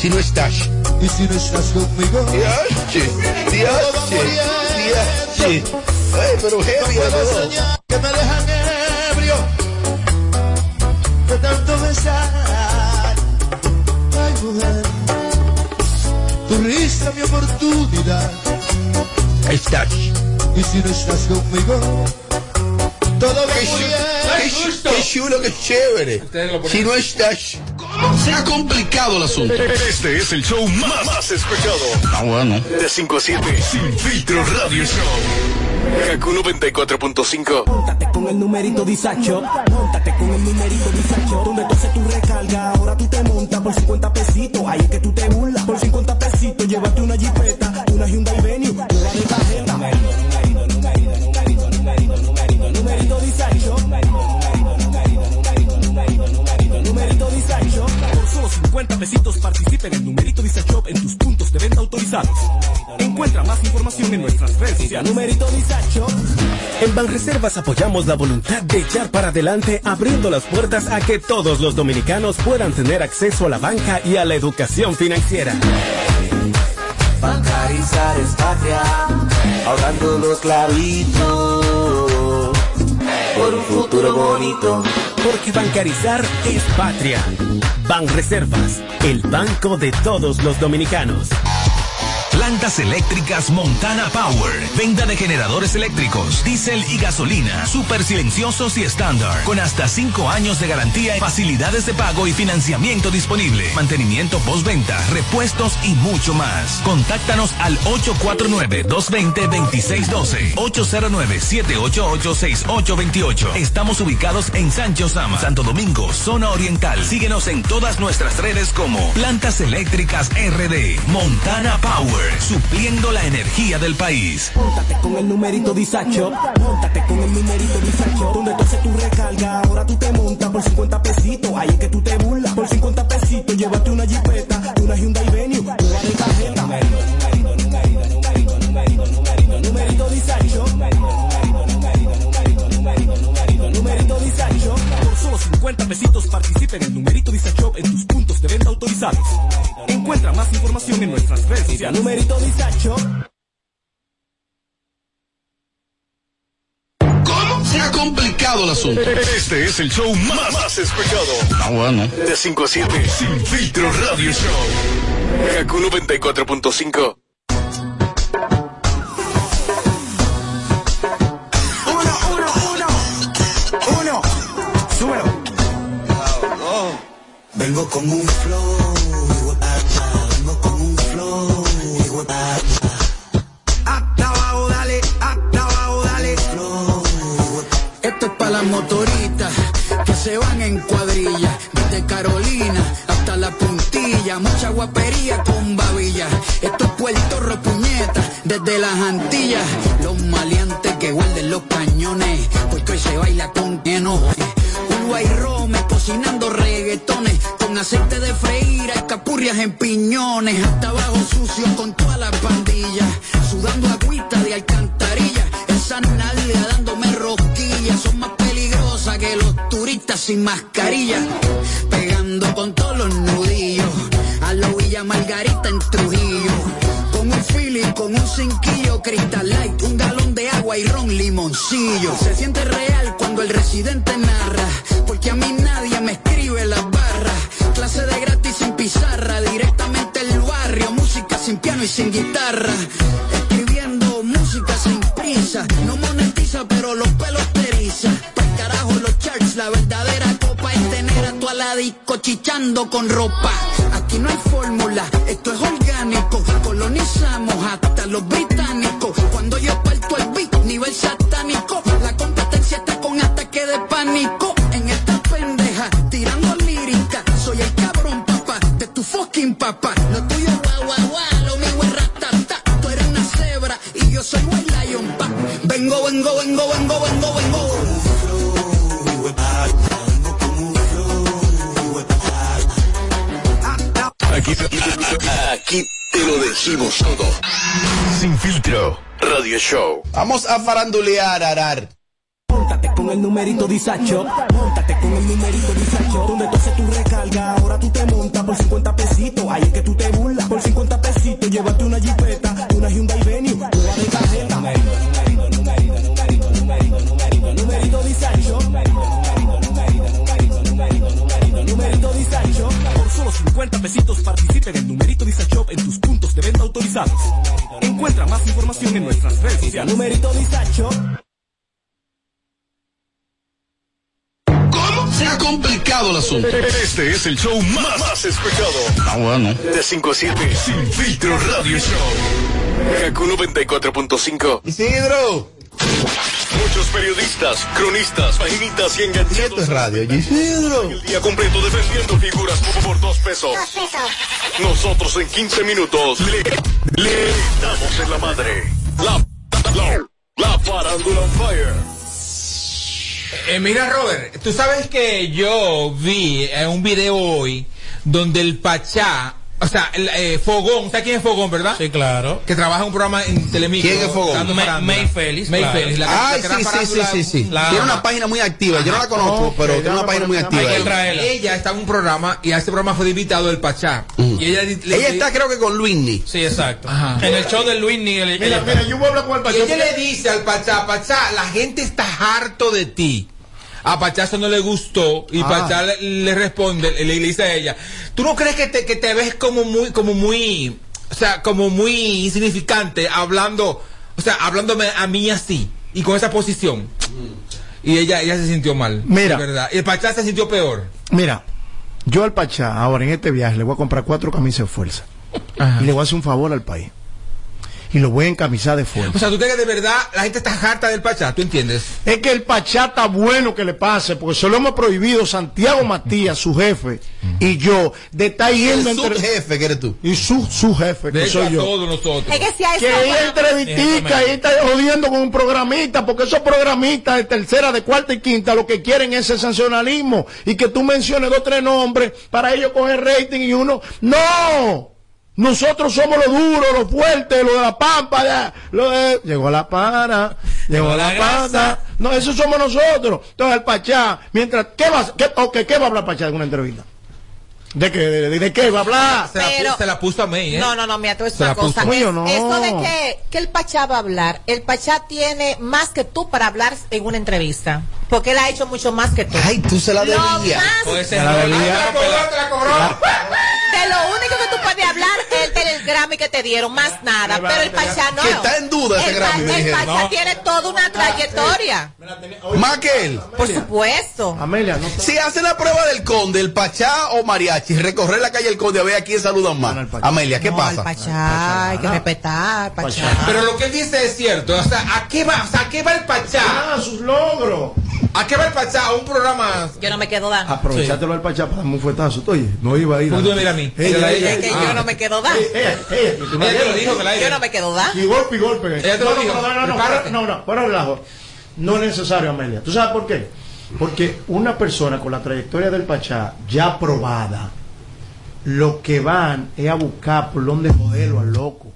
Si no estás. Y si no estás conmigo, Diache, diache, diache. Ay, pero heavy, no de tanto besar. Ay, mujer, tu risa mi oportunidad. Estás. Y si no estás conmigo, todo va muy bien. qué, qué chulo, qué chévere. Si no estás. Se ha complicado el asunto. Este es el show más, más escuchado. Ah, bueno. De 5 a 7, Sin Filtro Radio Show. Kaku 94.5. Móntate con el numerito disacho. Con el numerito. Donde tú haces tu recarga, ahora tú te montas por 50 pesitos. Ahí es que tú te burlas. Por 50 pesitos, llévate una jipeta, una Hyundai Venue, nueva de tarjeta. Numerito, numerito, numerito, numerito, numerito, numerito, numerito. Numerito disacho. Por solo 50 pesitos participa el numerito disacho en tus puntos de venta autorizados. Encuentra más información en nuestras redes sociales. Numerito disacho. En Banreservas apoyamos la voluntad de echar para adelante, abriendo las puertas a que todos los dominicanos puedan tener acceso a la banca y a la educación financiera. Bancarizar es patria, ahorrando los clavitos por un futuro bonito. Porque bancarizar es patria. Banreservas, el banco de todos los dominicanos. Plantas eléctricas Montana Power. Venta de generadores eléctricos, diésel y gasolina. Súper silenciosos y estándar. Con hasta 5 años de garantía, facilidades de pago y financiamiento disponible. Mantenimiento postventa, repuestos y mucho más. Contáctanos al 849-220-2612. 809-788-6828. Estamos ubicados en Sancho Sama, Santo Domingo, zona oriental. Síguenos en todas nuestras redes como Plantas Eléctricas RD. Montana Power. Supliendo la energía del país. Móntate con el numerito disacho. Móntate con el numerito disacho. Donde tú haces tu recarga, ahora tú te montas por 50 pesitos. Ahí es que tú te burlas. Por 50 pesitos, llévate una jipeta, una Hyundai Venue, nueva de tarjeta. Numerito, numerito, numerito, numerito, numerito, numerito, numerito. Numerito disacho. Por solo 50 pesitos participa en el numerito disacho en tus puntos de venta autorizados. Encuentra más información en nuestras redes sociales. Numerito disacho. ¿Cómo? Se ha complicado el asunto. Este es el show más, más escuchado. Ah, bueno. De 5 a 7, Sin Filtro Radio Show. Kaku 94.5. Vengo con un flow, vengo con un flow. Hasta abajo, dale, hasta abajo, dale. Flow, Esto es para las motoritas que se van en cuadrilla, desde Carolina hasta la puntilla, mucha guapería con babilla. Esto es Puerto Repuñeta, desde las Antillas, los maleantes que guarden los cañones, porque hoy se baila con enojo. Rome cocinando reggaetones con aceite de freír, escapurrias en piñones, hasta abajo sucio con toda la pandilla, sudando agüita de alcantarilla, esa nalga dándome rosquillas, son más peligrosas que los turistas sin mascarilla, pegando con todos los nudillos, a la Villa Margarita en Trujillo, con un feeling, con un cinquillo, Crystal Light, un galón de agua y ron limoncillo. Se siente real cuando el residente narra, porque a mí nadie me escribe las barras. Clase de gratis sin pizarra, directamente el barrio, música sin piano y sin guitarra. Escribiendo música sin prisa, no monetiza pero los pelos te eriza. Pa'l carajo los charts, la verdadera copa es tener a tu aladico chichando con ropa. Aquí no hay fórmula, esto es orgánico. Colonizamos hasta los británicos. Show. Vamos a farandulear, Arar. Móntate con el numerito Disacho. Móntate con el numerito Disacho. Donde tú haces tu recarga, ahora tú te montas por 50 pesitos. Ahí es que tú te burlas. Por 50 pesitos, llévate una jipeta, una Hyundai Venue, una de tarjeta. Numerito, numerito, numerito, numerito, numerito, numerito, numerito Disacho. Numerito, numerito, numerito, numerito, numerito, numerito, numerito Disacho. Por solo 50 pesitos participa en el numerito Disacho en tus puntos de venta autorizados. Encuentra más información en nuestras redes sociales. Numerito Disacho. ¿Cómo? Se ha complicado el asunto. Este es el show más, más escuchado. Ah, bueno. De 5 a 7. Sin filtro Radio Show. Kaku 94.5. Isidro. Muchos periodistas, cronistas, paginitas y enganchados. Esto es radio, Isidro. El día completo defendiendo figuras por, por dos pesos. Nosotros en 15 minutos le, le damos en la madre. La, la, la farándula fire. Eh, mira, Robert, tú sabes que yo vi eh, un video hoy donde el Pachá, o sea, el, eh, Fogón, ¿sabes quién es Fogón, verdad? Sí, claro. Que trabaja en un programa en Telemicro. ¿Quién es Fogón? May- Félix, May claro. Félix, la que- la Ay, que da sí, sí, sí, sí, sí. La- Tiene una página muy activa. Yo no la conozco, Ok, pero tiene una página muy activa. Hay que ella. traerla. Ella está en un programa y a este programa fue invitado el Pachá. Y ella, le- Ella está, creo que con Luisni. Sí, exacto. Ajá. En el show de Luis Ni el- Mira, ella- mira, yo voy a hablar con el Y Pachá. ella le dice al Pachá, Pachá, la gente está harto de ti. A Pachá eso no le gustó y Ah. Pachá le, le responde, le, le dice a ella, ¿tú no crees que te, que te ves como muy, como muy, o sea, como muy insignificante hablando, o sea, hablándome a mí así y con esa posición? Y ella, ella se sintió mal. Mira. verdad. Y el Pachá se sintió peor. Mira, yo al Pachá, ahora en este viaje, le voy a comprar cuatro camisas de fuerza. Y le voy a hacer un favor al país. Y lo voy a encamisar de fuerza. O sea, ¿tú crees que de verdad la gente está harta del Pachá? ¿Tú entiendes? Es que el Pachá está bueno que le pase, porque se lo hemos prohibido Santiago Matías, su jefe, y yo, de estar yendo El entre... subjefe que eres tú. Y su, su jefe, De que hecho, a soy yo. todos nosotros. Es que si a eso Que ella vamos- entrevistica y está jodiendo con un programista, porque esos programistas de tercera, de cuarta y quinta lo que quieren es el sancionalismo y que tú menciones dos o tres nombres para ellos coger rating y uno. ¡No! Nosotros somos los duros, los fuertes, los de la pampa. ya, lo de- Llegó la para, llegó la pata. No, eso somos nosotros. Entonces el Pachá, mientras. ¿Qué va, a- qué, ok, ¿qué va a hablar Pachá en una entrevista? ¿De qué, de, de- de qué va a hablar? Se la, se la puso a mí, ¿eh? No, no, no, mira, decir Se una la cosa. Mío, Es- no. Eso de que, que el Pachá va a hablar, el Pachá tiene más que tú para hablar en una entrevista. Porque él ha hecho mucho más que tú. Ay, tú se la debías. más- Puede ser Ya la Rolly. debía. Te la la lo único que tú puedes hablar es Grammy que te dieron, más nada. Pero el Pachá no. Que está en duda ese el, Grammy, el. Pachá No. tiene toda una trayectoria. Más que él. Por supuesto. Amelia, no Si hacen la prueba del conde, el Pachá o Mariachi, recorrer la calle del conde a ver a quién saludan más. Amelia, ¿qué No, pasa? El Pachá, hay que respetar, Pachá. Pero lo que él dice es cierto. O sea, ¿a qué va, o sea, ¿a qué va el Pachá? Ah, sus logros. ¿A qué va el Pachá? Un programa. Yo no me quedo dando. Aprovechátelo al Pachá para darme un fuetazo. Oye, no iba a ir. ¿Por qué tú me miras a mí? Ella, Ella, ella, Es que Ah. yo no me quedo dando. ella, ella, tú no Ella te lo quieres. dijo que la Yo no me quedo dando. Y golpe y golpe. Ella te lo no, no, dijo. no, no, no, Prepárate. no, no, fuera de relajo. No es necesario, Amelia. ¿Tú sabes por qué? Porque una persona con la trayectoria del Pachá ya probada, lo que van es a buscar por dónde joderlo al loco.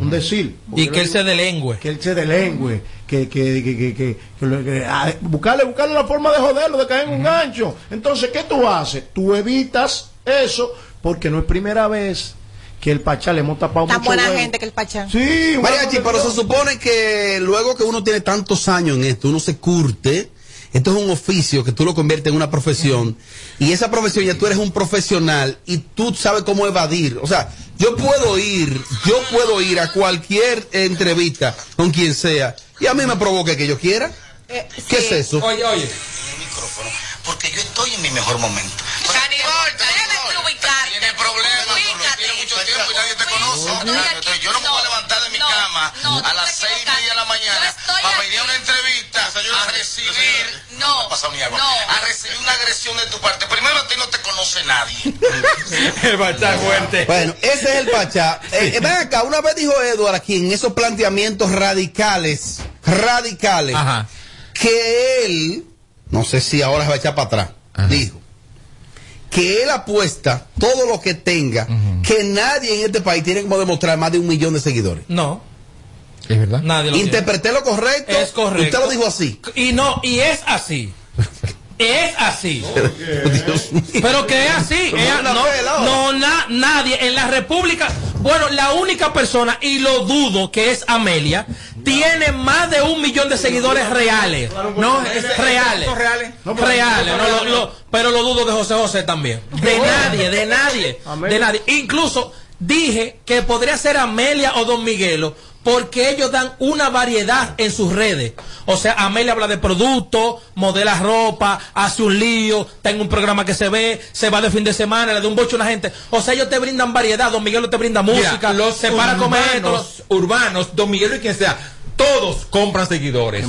Un decir. Y que él se delengüe. que él se delengüe, que, que, que, que, que- que lo- que- ah, buscarle, buscarle la forma de joderlo, de caer en un gancho. Entonces, ¿qué tú haces? Tú evitas eso porque no es primera vez que el Pachá le hemos tapado Tan mucho buena huevo. gente que el Pachá. Sí, Mariachi, pero se supone que luego que uno tiene tantos años en esto, uno se curte. Esto es un oficio que tú lo conviertes en una profesión. Y esa profesión ya tú eres un profesional y tú sabes cómo evadir. O sea, yo puedo ir, yo puedo ir a cualquier entrevista con quien sea y a mí me provoque que yo quiera. Eh, ¿Qué sí. es eso? Oye, oye. micrófono porque yo estoy en mi mejor momento. Canibal, déjame ubicarte. Tiene problemas, no tienes mucho tiempo y nadie te conoce. No a las seis y media de la mañana para venir a una entrevista a recibir no, no a recibir una agresión de tu parte. Primero a ti no te conoce nadie. el Pachá fuerte. Bueno, ese es el Pachá. Eh, eh, ven acá, una vez dijo Edward aquí en esos planteamientos radicales, radicales, que él, no sé si ahora se va a echar para atrás, dijo que él apuesta todo lo que tenga, que nadie en este país tiene como demostrar más de un millón de seguidores. No. Es verdad. Nadie lo Interpreté lo correcto. Es correcto. Usted lo dijo así. Y no, y es así. Es así. Pero que es así. No, no, no, no, na- nadie en la República. Bueno, la única persona, y lo dudo, que es Amelia, tiene más de un millón de seguidores reales. No, es reales. ¿Son reales? Reales, no, lo- lo- pero lo dudo de José José también. De nadie, de nadie, de nadie. Incluso dije que podría ser Amelia o Don Miguelo, porque ellos dan una variedad en sus redes. O sea, Amelia habla de productos, modela ropa, hace un lío, tengo un programa que se ve, se va de fin de semana, le da un bocho a una gente. O sea, ellos te brindan variedad, Don Miguelo te brinda música, Mira, los se para a comer esto, urbanos, urbanos, Don Miguelo y quien sea, todos compran seguidores.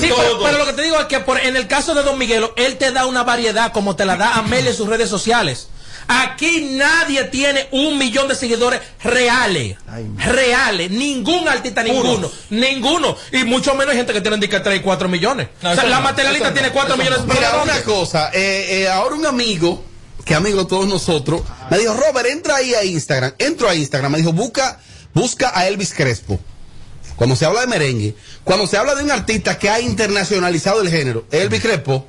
Sí, pero, pero lo que te digo es que por, en el caso de Don Miguelo, él te da una variedad como te la da Amelia en sus redes sociales. Aquí nadie tiene un millón de seguidores reales. reales. Ningún artista, ninguno. Ninguno. Y mucho menos hay gente que tiene que 3 y 4 millones. o sea, eso la no, materialista tiene no, 4 eso millones no. de Mira, una cosa, eh, eh, ahora un amigo, que amigo de todos nosotros, me dijo, Robert, entra ahí a Instagram, entro a Instagram, me dijo, busca, busca a Elvis Crespo. Cuando se habla de merengue, cuando se habla de un artista que ha internacionalizado el género, Elvis Crespo,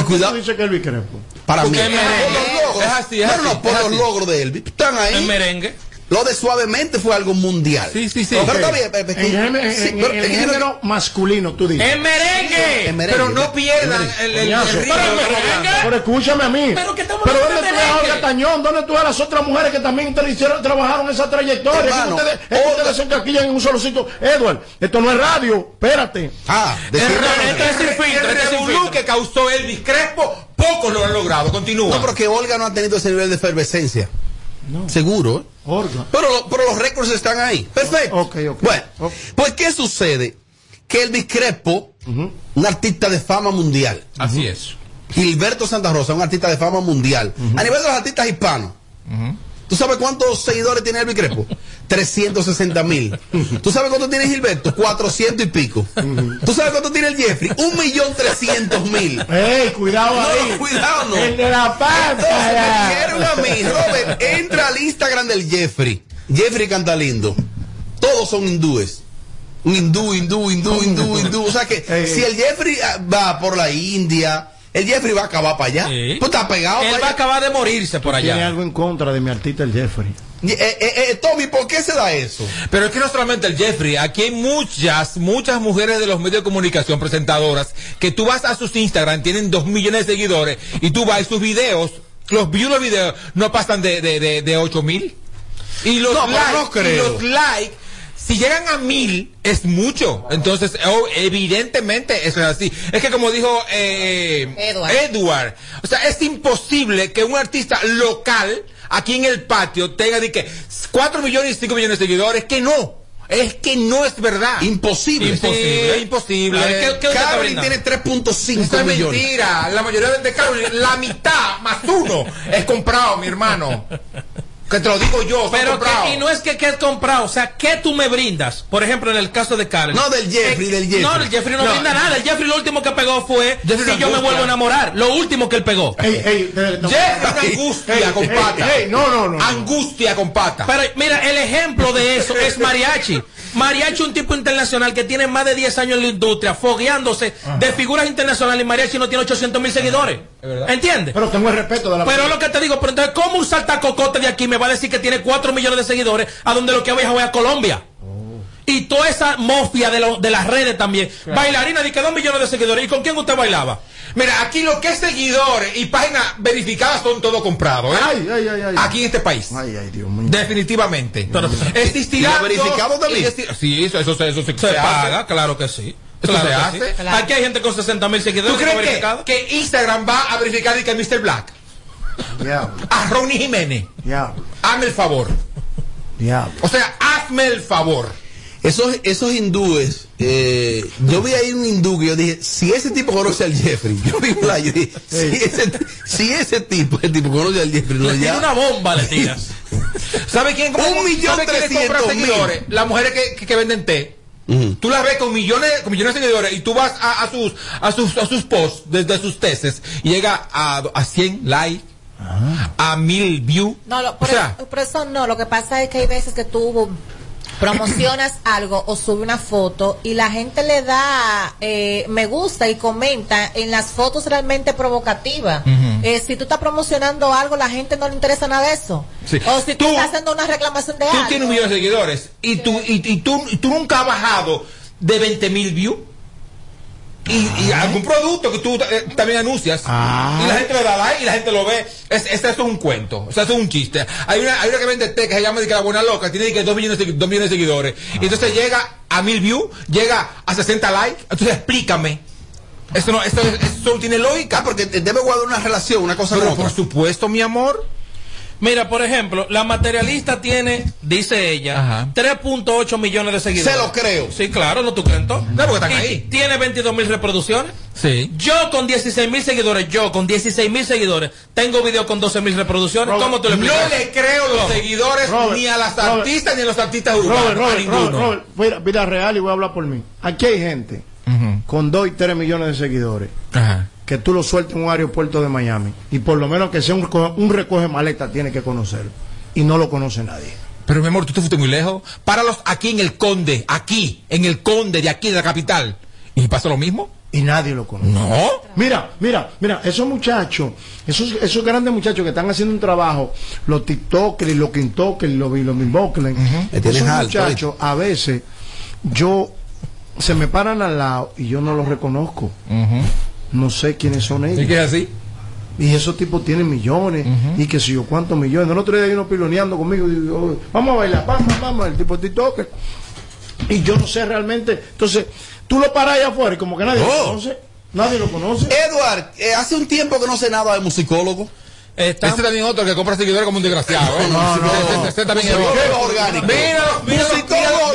y cuidado. dice que Elvis Crespo? Para Porque mí, es merengue. por los logros, Es así, es no, así, no, por es los así. logros de Elvis, están ahí. El merengue. Lo de suavemente fue algo mundial. Sí, sí, Ok. Pero está bien, En, género- sí, en- pero en es que yo no- género masculino, tú dices. ¡Es merengue! Merengue. Pero no pierdan el, el, el ritmo Pero, de pero escúchame a mí. Pero que estamos Pero ¿dónde de tú ves a Tañón? ¿Dónde tú ves a las otras mujeres que también te hicieron, trabajaron esa trayectoria? Hermano, ustedes, es que ustedes se encaquillan en un solo sitio. Edward, esto no es radio. Espérate. Ah, El, el revolú que causó Elvis Crespo, pocos lo han logrado. Continúa. No, porque Olga no ha tenido ese nivel de efervescencia. Seguro, ¿eh? Pero, lo- pero los récords están ahí. Perfecto. Bueno, pues ¿qué sucede? Que Elvis Crespo, un artista de fama mundial. Así es. Gilberto Santa Rosa, un artista de fama mundial. A nivel de los artistas hispanos. ¿Tú sabes cuántos seguidores tiene Elvis Crespo? 360 mil. ¿Tú sabes cuánto tiene Gilberto? 400 y pico. ¿Tú sabes cuánto tiene el Jeffrey? Un millón trescientos mil. ¡Ey, cuidado No, ahí! cuidado, no. El de la pata. me dijeron a mí, Robert, entra al Instagram del Jeffrey. Jeffrey canta lindo. Todos son hindúes. Un hindú, hindú, hindú, hindú, hindú. O sea que si el Jeffrey ah, va por la India, el Jeffrey va a acabar para allá. Pues está pegado Él para va a allá. acabar de morirse por Tiene allá. algo en contra de mi artista, el Jeffrey. Eh, eh, eh, Tommy, ¿por qué se da eso? Pero es que no solamente el Jeffrey, aquí hay muchas, muchas mujeres de los medios de comunicación presentadoras que tú vas a sus Instagram, tienen dos millones de seguidores y tú vas y sus videos, los views los videos no pasan de, de, de, de 8 mil. Y los No, likes, no creo. y los likes, si llegan a mil, es mucho. Entonces, oh, evidentemente eso es así. Es que como dijo eh, Edward. Edward, o sea, es imposible que un artista local aquí en el patio tenga de que 4 millones y 5 millones de seguidores, que no. Es que no es verdad. Imposible. Imposible. Sí, imposible. A ver, ¿qué- qué tiene 3.5 Eso es millones. mentira. La mayoría de Carolyn, la mitad más uno es comprado, mi hermano. Que te lo digo yo, Pero que, y no es que, que es comprado, o sea, ¿qué tú me brindas? Por ejemplo, en el caso de Karen. No, del Jeffrey, del Jeffrey. No, el Jeffrey no, No. brinda nada. El Jeffrey lo último que pegó fue Jeffrey Si yo me vuelvo a enamorar. Lo último que él pegó. Ey, ey, de- de- Jeffrey, angustia Ey, con ey, pata. ey, no, no, no. Angustia con pata. Pero mira, el ejemplo de eso es Mariachi. Mariachi un tipo internacional que tiene más de 10 años en la industria, fogueándose de figuras internacionales y Mariachi no tiene 800 mil seguidores. ¿Entiendes? Pero tengo el respeto de la Pero es lo que te digo, pero entonces, ¿cómo un saltacocote de aquí me va a decir que tiene 4 millones de seguidores a donde lo que ha viajado es a Colombia? Y toda esa mafia de, lo- de las redes también. Bailarina de que 2 millones de seguidores. ¿Y con quién usted bailaba? Mira, aquí lo que es seguidores y páginas verificadas son todo comprado, ¿eh? Ay, ay, ay, ay. Aquí en este país. Ay, ay, Dios mío. Definitivamente. Existirá. ¿Y lo verificado también? Sí, eso, eso, se- eso se, Se, se paga, claro que sí. Eso Claro se que hace. sí. Aquí hay gente con 60 mil ¿Tú seguidores. crees verificados. que, que Instagram va a verificar y que Mr. Black? Diablo, A Ronnie Jiménez. diablo, Hazme el favor. diablo. O sea, hazme el favor. Esos, esos hindúes, eh, yo vi ahí un hindú que yo dije, si ese tipo conoce al Jeffrey, yo vi un yo dije, si ese, si ese tipo, el tipo conoce al Jeffrey, no Le tira ya. una bomba, le tiras. ¿Sabe quién? Un millón ¿sabe quién le compra trescientos mil. seguidores? Las mujeres que, que, que venden té. Tú las ves con millones, con millones de seguidores y tú vas a, a sus a sus a sus posts desde sus tesis y llega a, a 100 likes, a 1000 views. No, lo- por, o sea, eso, por eso no. Lo que pasa es que hay veces que tú promocionas algo o sube una foto y la gente le da eh, me gusta y comenta en las fotos realmente provocativas. Eh, si tú estás promocionando algo, la gente no le interesa nada de eso. Sí. O si tú, estás haciendo una reclamación de tú algo. tienes un millón de seguidores y tú y, y tú y tú nunca has bajado de 20 mil views. Y, y algún producto que tú eh, también anuncias. Ah. y la gente le da like y la gente lo ve. Es, es, esto es un cuento. O sea esto es un chiste. Hay una, hay una que vende té que se llama de que la buena loca tiene que dos millones de, dos millones de seguidores. Y entonces llega a mil views llega a 60 likes. Entonces explícame. Esto no esto, esto no tiene lógica porque debe guardar una relación una cosa Pero con por otra. supuesto mi amor Mira, por ejemplo, la materialista tiene, dice ella, 3.8 millones de seguidores. Se lo creo. Sí, claro, no tú cuento. No, porque están Y ahí. Tiene 22 mil reproducciones. Sí. Yo con 16 mil seguidores, yo con 16 mil seguidores, tengo video con 12 mil reproducciones. ¿Cómo tú le no explicas? le creo los ¿Cómo? seguidores Robert, ni a las Robert. artistas ni a los artistas urbanos Robert, a Robert, ninguno Robert, Robert, mira, vida real y voy a hablar por mí. Aquí hay gente con 2 y 3 millones de seguidores Ajá. Que tú lo sueltes en un aeropuerto de Miami y por lo menos que sea un, un recoge maleta tiene que conocerlo y no lo conoce nadie. Pero mi amor, tú te fuiste muy lejos. Páralos aquí en el Conde, aquí, en el Conde de aquí de la capital. ¿Y pasa lo mismo? Y nadie lo conoce. No. Mira, mira, mira, esos muchachos, esos, esos grandes muchachos que están haciendo un trabajo, los TikTokers los TikTokers y los, Me tienes esos alto, muchachos, a veces, yo, se me paran al lado y yo no los reconozco. No sé quiénes son ellos. ¿Y qué es así? Y esos tipos tienen millones y que si yo cuántos millones. El otro día hay uno piloneando conmigo y digo, "Oh, vamos a bailar, vamos, vamos, el tipo de TikToker. Y yo no sé realmente. Entonces, tú lo paras allá afuera y como que nadie lo Oh. conoce. Nadie lo conoce. Edward, eh, hace un tiempo que no sé nada de musicólogo. Este también otro que compra seguidores como un desgraciado. ¿eh? No, no. Este- este- este también es orgánico. Mira mira mira-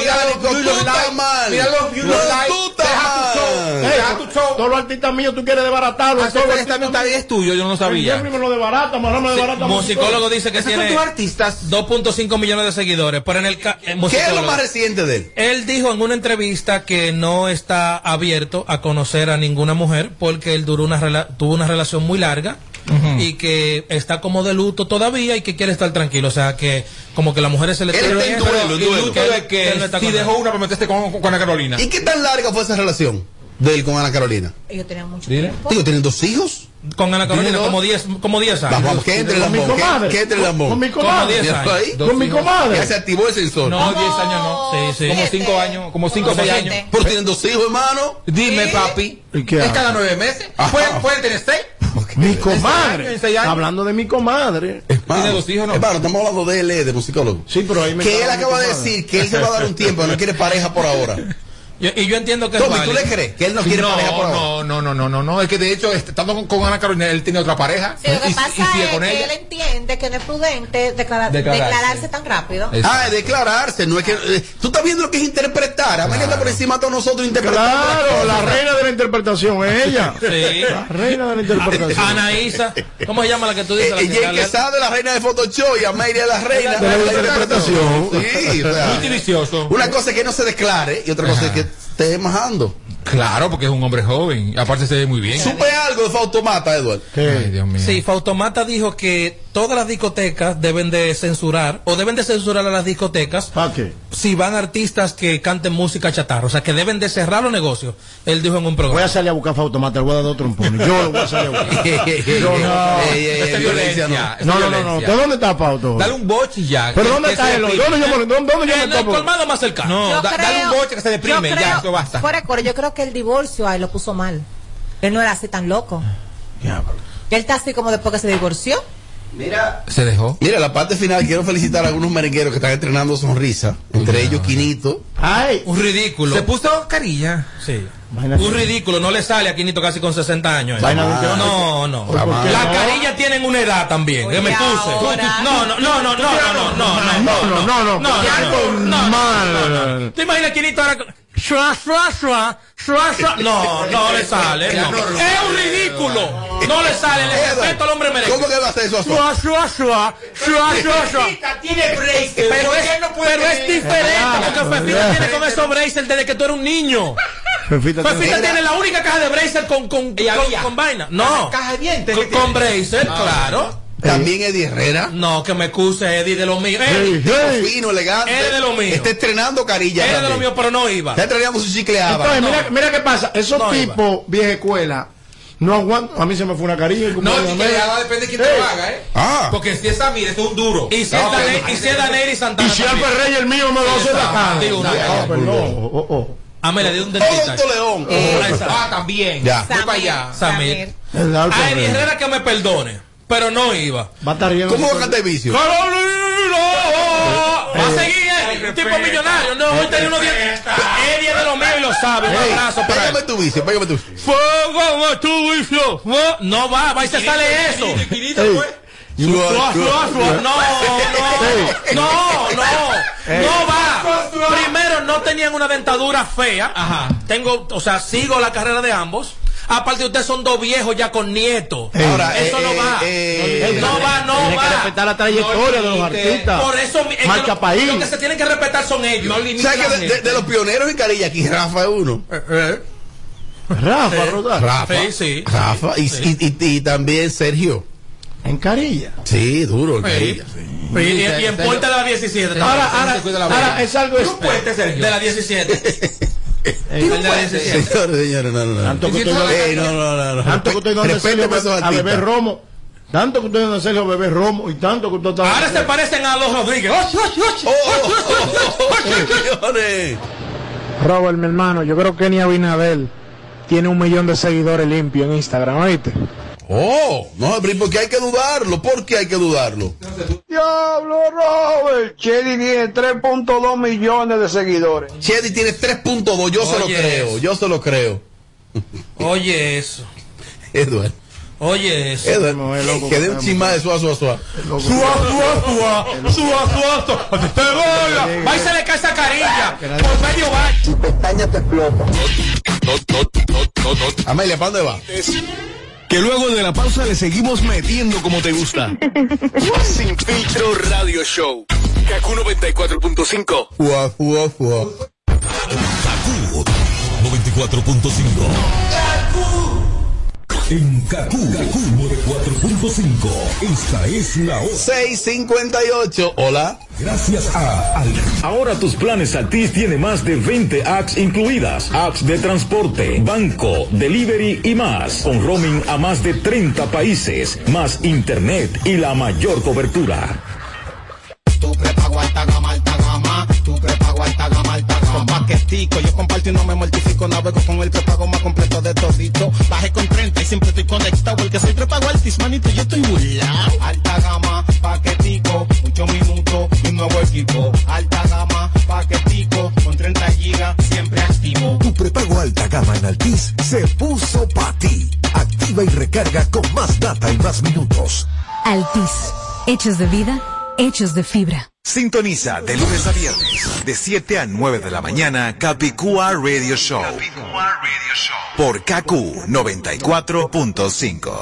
mira. Mira tú estás Deja Todos los artistas míos tú quieres desbaratarlos. Ah, es tuyo, yo no lo sabía. Lo desbarata, me desbarata. Musicólogo dice que tiene tus artistas. 2.5 millones de seguidores. Pero en el eh, ¿Qué es lo más reciente de él? Él dijo en una entrevista que no está abierto a conocer a ninguna mujer porque él duró una rela- tuvo una relación muy larga y que está como de luto todavía y que quiere estar tranquilo. O sea, que como que las mujeres se le Él está en tienen- duelo, duelo. luto Que, de que él no está si dejó una para meterse con, con Ana Carolina. ¿Y qué tan larga fue esa relación de él con Ana Carolina? Ellos tenían mucho Dile. tiempo. Digo, ¿tienen dos hijos? Con Ana Carolina como 10 como 10 años. Vamos, que entre el Con mi lambón. comadre. que- Que entre el lambón. Con mi comadre. 10 años. ahí? Con mi comadre. Ya se activó el sensor. No, 10 años no. Sí, sí. Como 5 años, como 5 o Como 6 siete. años. Pero tienen dos hijos, hermano. Dime, papi. ¿Y qué es cada 9 meses. Ajá. ¿Pueden, pueden tener 6. Mi comadre. Hablando de mi comadre. Hermano, Tiene dos hijos, ¿no? Hermano, estamos hablando de él, eh, de musicólogo. Sí, pero ahí me Que él acaba de decir que él se va a dar un tiempo, no quiere pareja por ahora. Yo- y yo entiendo que es Tommy, ¿tú válido. le crees que él no quiere pareja por ahora? no, no, no, no, no, no. Es que de hecho, estando con, con Ana Carolina, él tiene otra pareja. Sí, lo que y, pasa y sigue es con que ella. él entiende que no es prudente declarar- Declararse. declararse tan rápido. Es- Ah, es declararse, no es que. eh, tú estás viendo lo que es interpretar. Amelia está por encima de todos nosotros interpretando. Claro, la reina de la interpretación es ella. Sí. La reina de la interpretación. Anaísa, ¿cómo se llama la que tú dices? La Eh, que- es la reina de Photoshop y Amelia es la reina De la interpretación. Sí, o sea, Muy delicioso. una cosa es que no se declare y otra cosa es que esté majando. Claro, porque es un hombre joven. Aparte se ve muy bien. Supe algo de Fautomata, Edward. Ay, Dios mío. Sí, Fautomata dijo que todas las discotecas deben de censurar o deben de censurar a las discotecas ¿Para qué? si van artistas que canten música chatarra. O sea, que deben de cerrar los negocios. Él dijo en un Voy programa. a salir a buscar Fautomata, le voy a dar dos trompones. Yo lo voy a salir a buscar. Yo no. Ey, ey, ey, violencia, No, no, no, no. violencia. ¿De dónde está Fauto? Dale un boche y ya. ¿Pero Que- dónde que está él? ¿Dónde yo me, dónde, dónde yo me En el topo? colmado más cercano. No, dale un boche que se deprime. Ya, eso basta. Fuera de coro, yo creo que el divorcio ahí lo puso mal. Él no era así tan loco. Él está así como después que se divorció. Mira. Se dejó. Mira, la parte final, quiero felicitar a algunos merengueros que están estrenando sonrisa. Entre ellos, Quinito. Ay, Un ridículo. Se puso carilla. Sí. Un ridículo, no le sale a Quinito casi con 60 años. eh. No, no. ¿Por qué Las no? carillas tienen una edad también. que me puse. No, no, no, no, no, no, no, no, no, No, no, no, no, no, no, mal. ¿Te imaginas Quinito ahora? con- Shua, shua, shua, shua, shua? No, no le sale. no. Es un ridículo. No le sale. Le respeto al hombre merece. ¿Cómo que va a hacer eso? Shua, shua, shua, shua, shua, shua. Tiene braces. Pero es, no puede pero es diferente porque Fefita tiene con esos braces desde que tú eres un niño. Fefita Fefita tiene- la única caja de bracer con, con, con, vaina. No. Caja de dientes. Con, bracer, claro. También Eddie Herrera. No, que me excuse Eddie de lo mío. Eddie, hey. Fino, elegante. Es de lo mío. Está estrenando carilla. Eddie de lo también. mío, pero no iba. Está estrenando su chicleaba. Entonces, mira, mira qué pasa. Esos No, tipos vieja escuela no aguantan. A mí se me fue una carilla. No, me- depende de quién te lo haga, ¿eh? Ah. Porque si es Samir, es un duro. Y si es Dane- y si es Daneri Y Santana. si también. Alper Rey el mío me lo hace la. Ah, perdón. Oh, oh, oh. Ah, me le di un dentista. León. Ah, también. Ya. Voy para allá. Samir. A Eddie Rey. Herrera que me perdone, pero no iba. Va a estar riendo. ¿Cómo va a cantar vicio? ¡Carolina! Va a seguir Eddie, un tipo millonario. No, hoy tenía unos días. Es de lo mío y lo sabe. Un abrazo para. Pégame tu vicio, pégame tu vicio. Fuego, tu vicio. No va, va y se sale eso. No, no, no, no va. Primero, no tenían una dentadura fea. Ajá. Tengo, o sea, sigo la carrera de ambos. Aparte, ustedes son dos viejos ya con nietos. Ahora, eso eh, no va. eh, no va, no Tiene que va. respetar la trayectoria de los artistas. Por eso, es que Marca lo, país. lo que se tienen que respetar son ellos. ¿Sabes que de, de- los pioneros en carilla aquí, Rafa es uno? Rafa, Rodar. Rafa. Sí, sí. Rafa. Y, y- y- y también Sergio. En carilla. Sí, duro en carilla. Y, y- y en Puente de la 17. Ahora, ahora, ahora es algo. De la 17. El de la 17. Señores, señores, no, no, no. Tanto que Ey, estoy donde- no, no, no, no. Tanto que Respéteme Sergio a beber romo. Tanto que estoy donde Sergio a beber romo. Y tanto que usted está. Ahora se parecen a los Rodríguez. Oh, oh, oh, oh. Robert, mi hermano, yo creo que ni Abinadel tiene un millón de seguidores limpios en Instagram, ¿oíste? Oh, no, pero ¿y ¿por qué hay que dudarlo? ¿Por qué hay que dudarlo? Diablo, Robert. Chedi tiene 3.2 millones de seguidores. Chedi tiene 3.2, yo se lo creo, eso. yo se lo creo. Oye eso. Edward, Oye eso. Edward, No, es loco que dé un chisma de suá, suá, suá. Suá, suá, suá. Suá, suá, suá. ¡Te bola! Va y se le cae esa carilla. Por medio. No, no, no, no, no. Amelia, ¿para dónde va? Que luego de la pausa le seguimos metiendo como te gusta. Sin filtro radio show. Kaku 94.5. Fuá, fuá, fuá. 94.5. En Kaku, Kaku 94.5. Esta es la hora. 658, hola. Gracias a Al. Ahora tus planes Altis tiene más de 20 apps incluidas. Apps de transporte, banco, delivery y más. Con roaming a más de 30 países. Más internet y la mayor cobertura. Yo comparto y no me mortifico. Navego con el prepago más completo de todito. Bajé con 30 y siempre estoy conectado. Porque soy prepago altis, manito, yo estoy burlao. Alta gama, paquetico, mucho minuto y un nuevo equipo. Alta gama, paquetico, con 30 gigas, siempre activo. Tu prepago alta gama en Altis se puso para ti. Activa y recarga con más data y más minutos. Altis. Hechos de vida, hechos de fibra. Sintoniza de lunes a viernes, de 7 a 9 de la mañana, Capicúa Radio Show. Por KQ 94.5.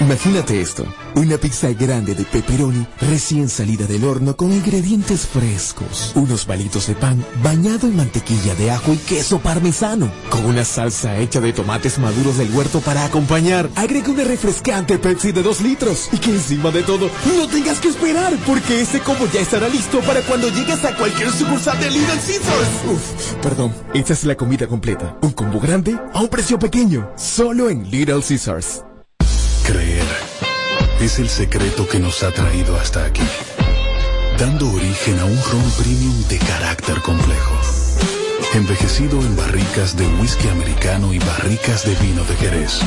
Imagínate esto, una pizza grande de pepperoni recién salida del horno con ingredientes frescos, unos palitos de pan bañado en mantequilla de ajo y queso parmesano, con una salsa hecha de tomates maduros del huerto para acompañar. Agrega una refrescante Pepsi de 2 litros y que encima de todo no tengas que esperar porque ese combo ya estará listo para cuando llegues a cualquier sucursal de Little Caesars. Uf, perdón, esta es la comida completa, un combo grande a un precio pequeño, solo en Little Caesars. Creer es el secreto que nos ha traído hasta aquí, dando origen a un ron premium de carácter complejo, envejecido en barricas de whisky americano y barricas de vino de Jerez.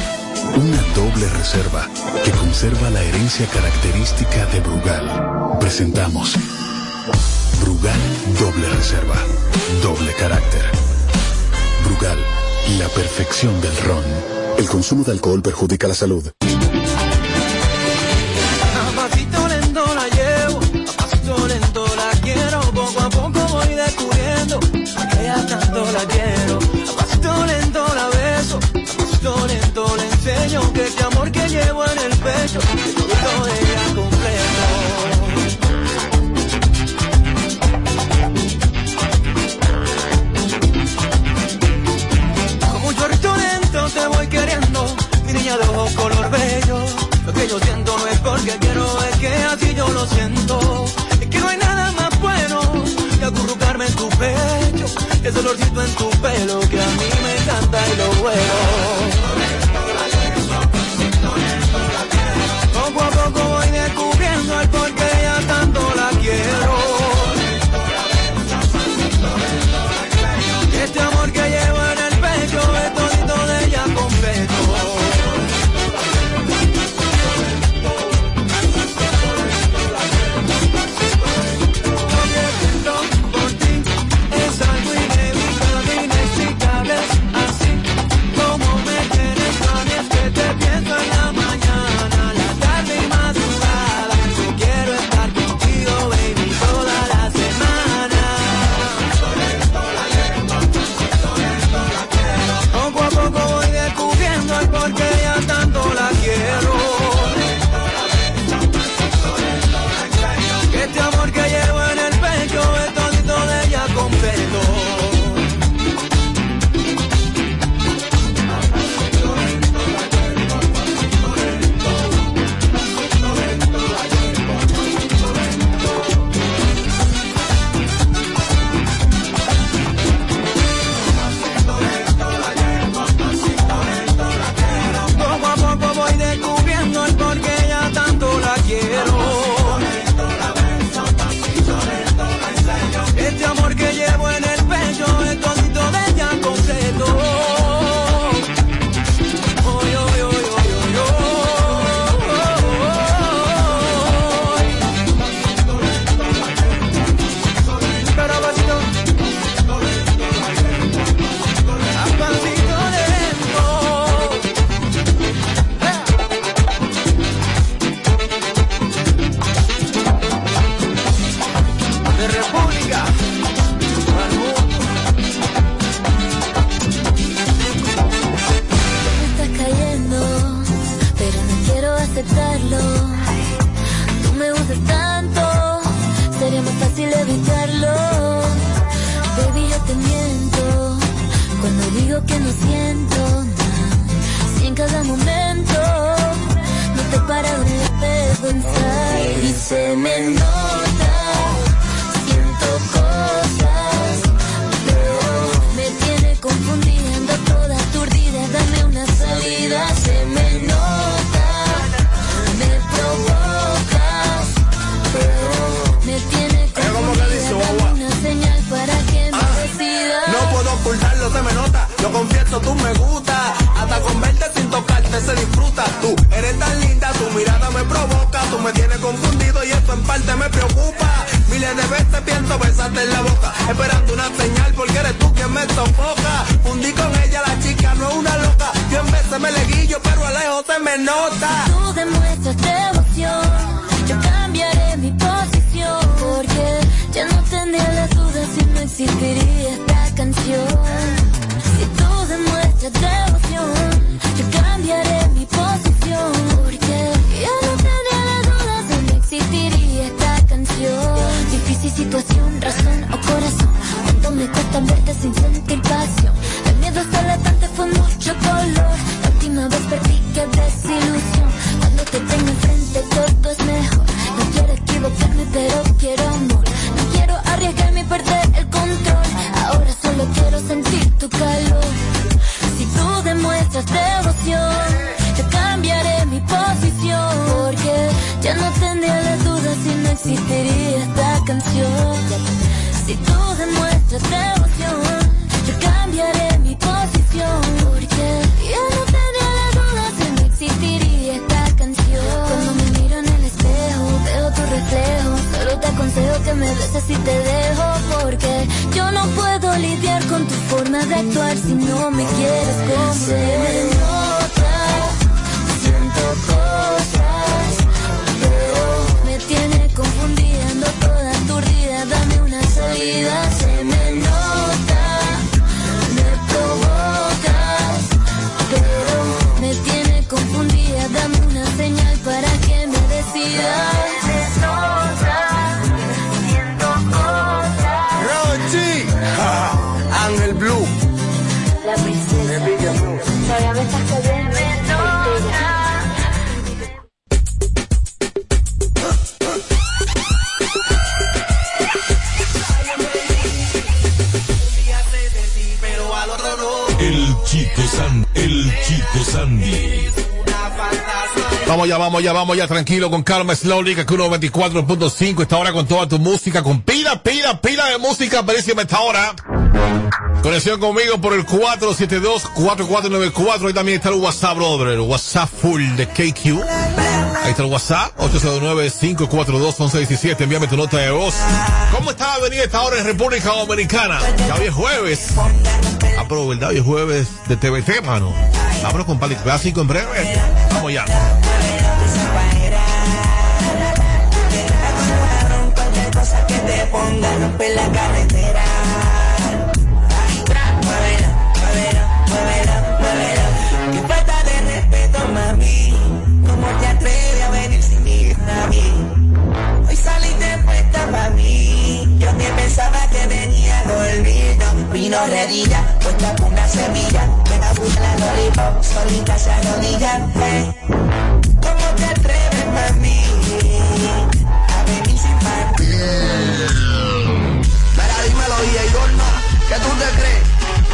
Una doble reserva que conserva la herencia característica de Brugal. Presentamos Brugal doble reserva, doble carácter. Brugal, la perfección del ron. El consumo de alcohol perjudica la salud. Latente, fue Ya, vamos ya, tranquilo, con calma, slowly, que 124.5, esta hora con toda tu música, con pila, pila, pila de música, aparece esta hora. Conexión conmigo por el 472-4494, ahí también está el WhatsApp, brother, el WhatsApp full de KQ. Ahí está el WhatsApp, 809-542-1117, envíame tu nota de voz. ¿Cómo está la esta hora en República Dominicana? Ya hoy es jueves. Ah, pero verdad, hoy es jueves de TVT, mano. Vámonos con Pali Clásico en breve. Vamos ya. Que te ponga rompe la carretera. Muévelo, muévelo, muévelo, muévelo. Qué falta de respeto, mami. ¿Cómo te atreves a venir sin mi a mí? Hoy saliste puesta pa' mí. Yo que pensaba que venía dormido. Vino redilla, puesta con una semilla. Me la puse la lollipop, solita se arrodilla. eh.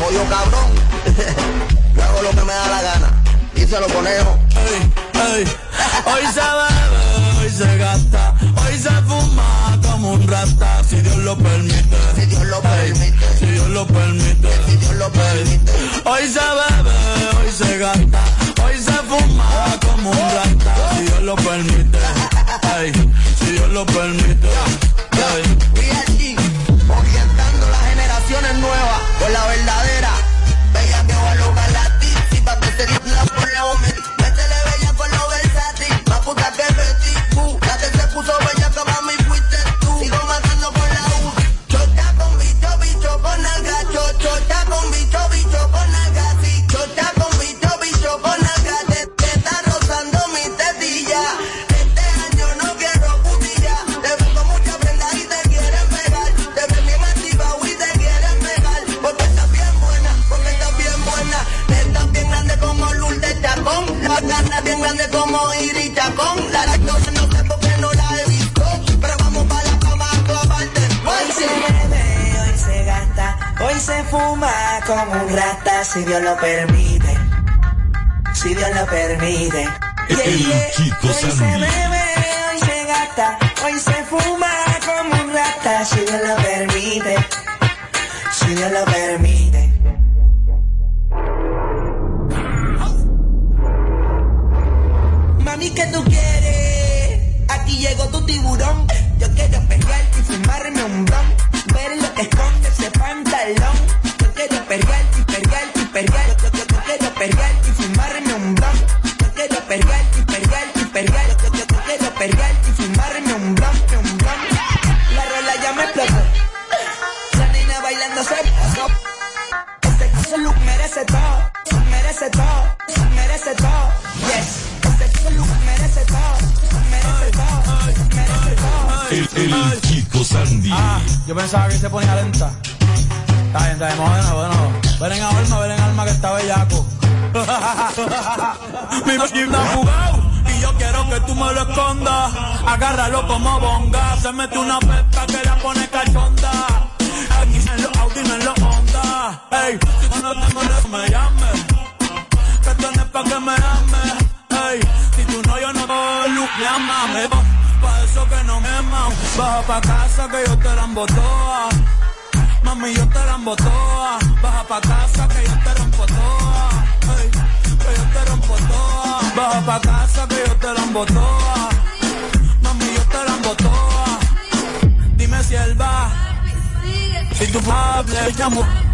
Pollo cabrón. Yo hago lo que me da la gana. Díselo, conejo. Hoy se bebe, hoy se gasta, hoy se fuma como un rata, si Dios lo permite. Si Dios lo permite. Si Dios lo permite. Si Dios lo permite. Hoy se bebe, hoy se gasta, hoy se fuma como un rata, si Dios lo permite. Si Dios lo permite. Si Dios lo permite. Si Dios lo permite. Yeah, El yeah. Chico Hoy se bebe, hoy se gasta, hoy se fuma como un rata, si Dios lo permite. Si Dios lo permite. Mami, ¿qué tú quieres? Aquí llegó tu tiburón. Yo quiero pegarte y fumarme un blon. Ver lo que esconde ese pantalón. Yo pensaba que se ponía lenta. Está bien, está bien, bueno, bueno. Ven en alma, ven en alma que está bellaco. Mi vecino ha jugado y yo quiero que tú me lo escondas. Agárralo como bonga. Se mete una pepa que la pone cachonda. Aquí en los Audi, no en los Honda. Ey, si no tengo no me llames. Que tienes pa' que me ames. Ey, si tú no, yo no te luz, llámame. Pa' eso que no me. Baja pa' casa que yo te la toa. Mami, yo te la toa. Baja pa' casa que yo te rompo toa. Que yo te rompo toa. Baja pa' casa que yo te la toa. Mami, yo te la toa. Dime si él va. Si tú hables, llamo.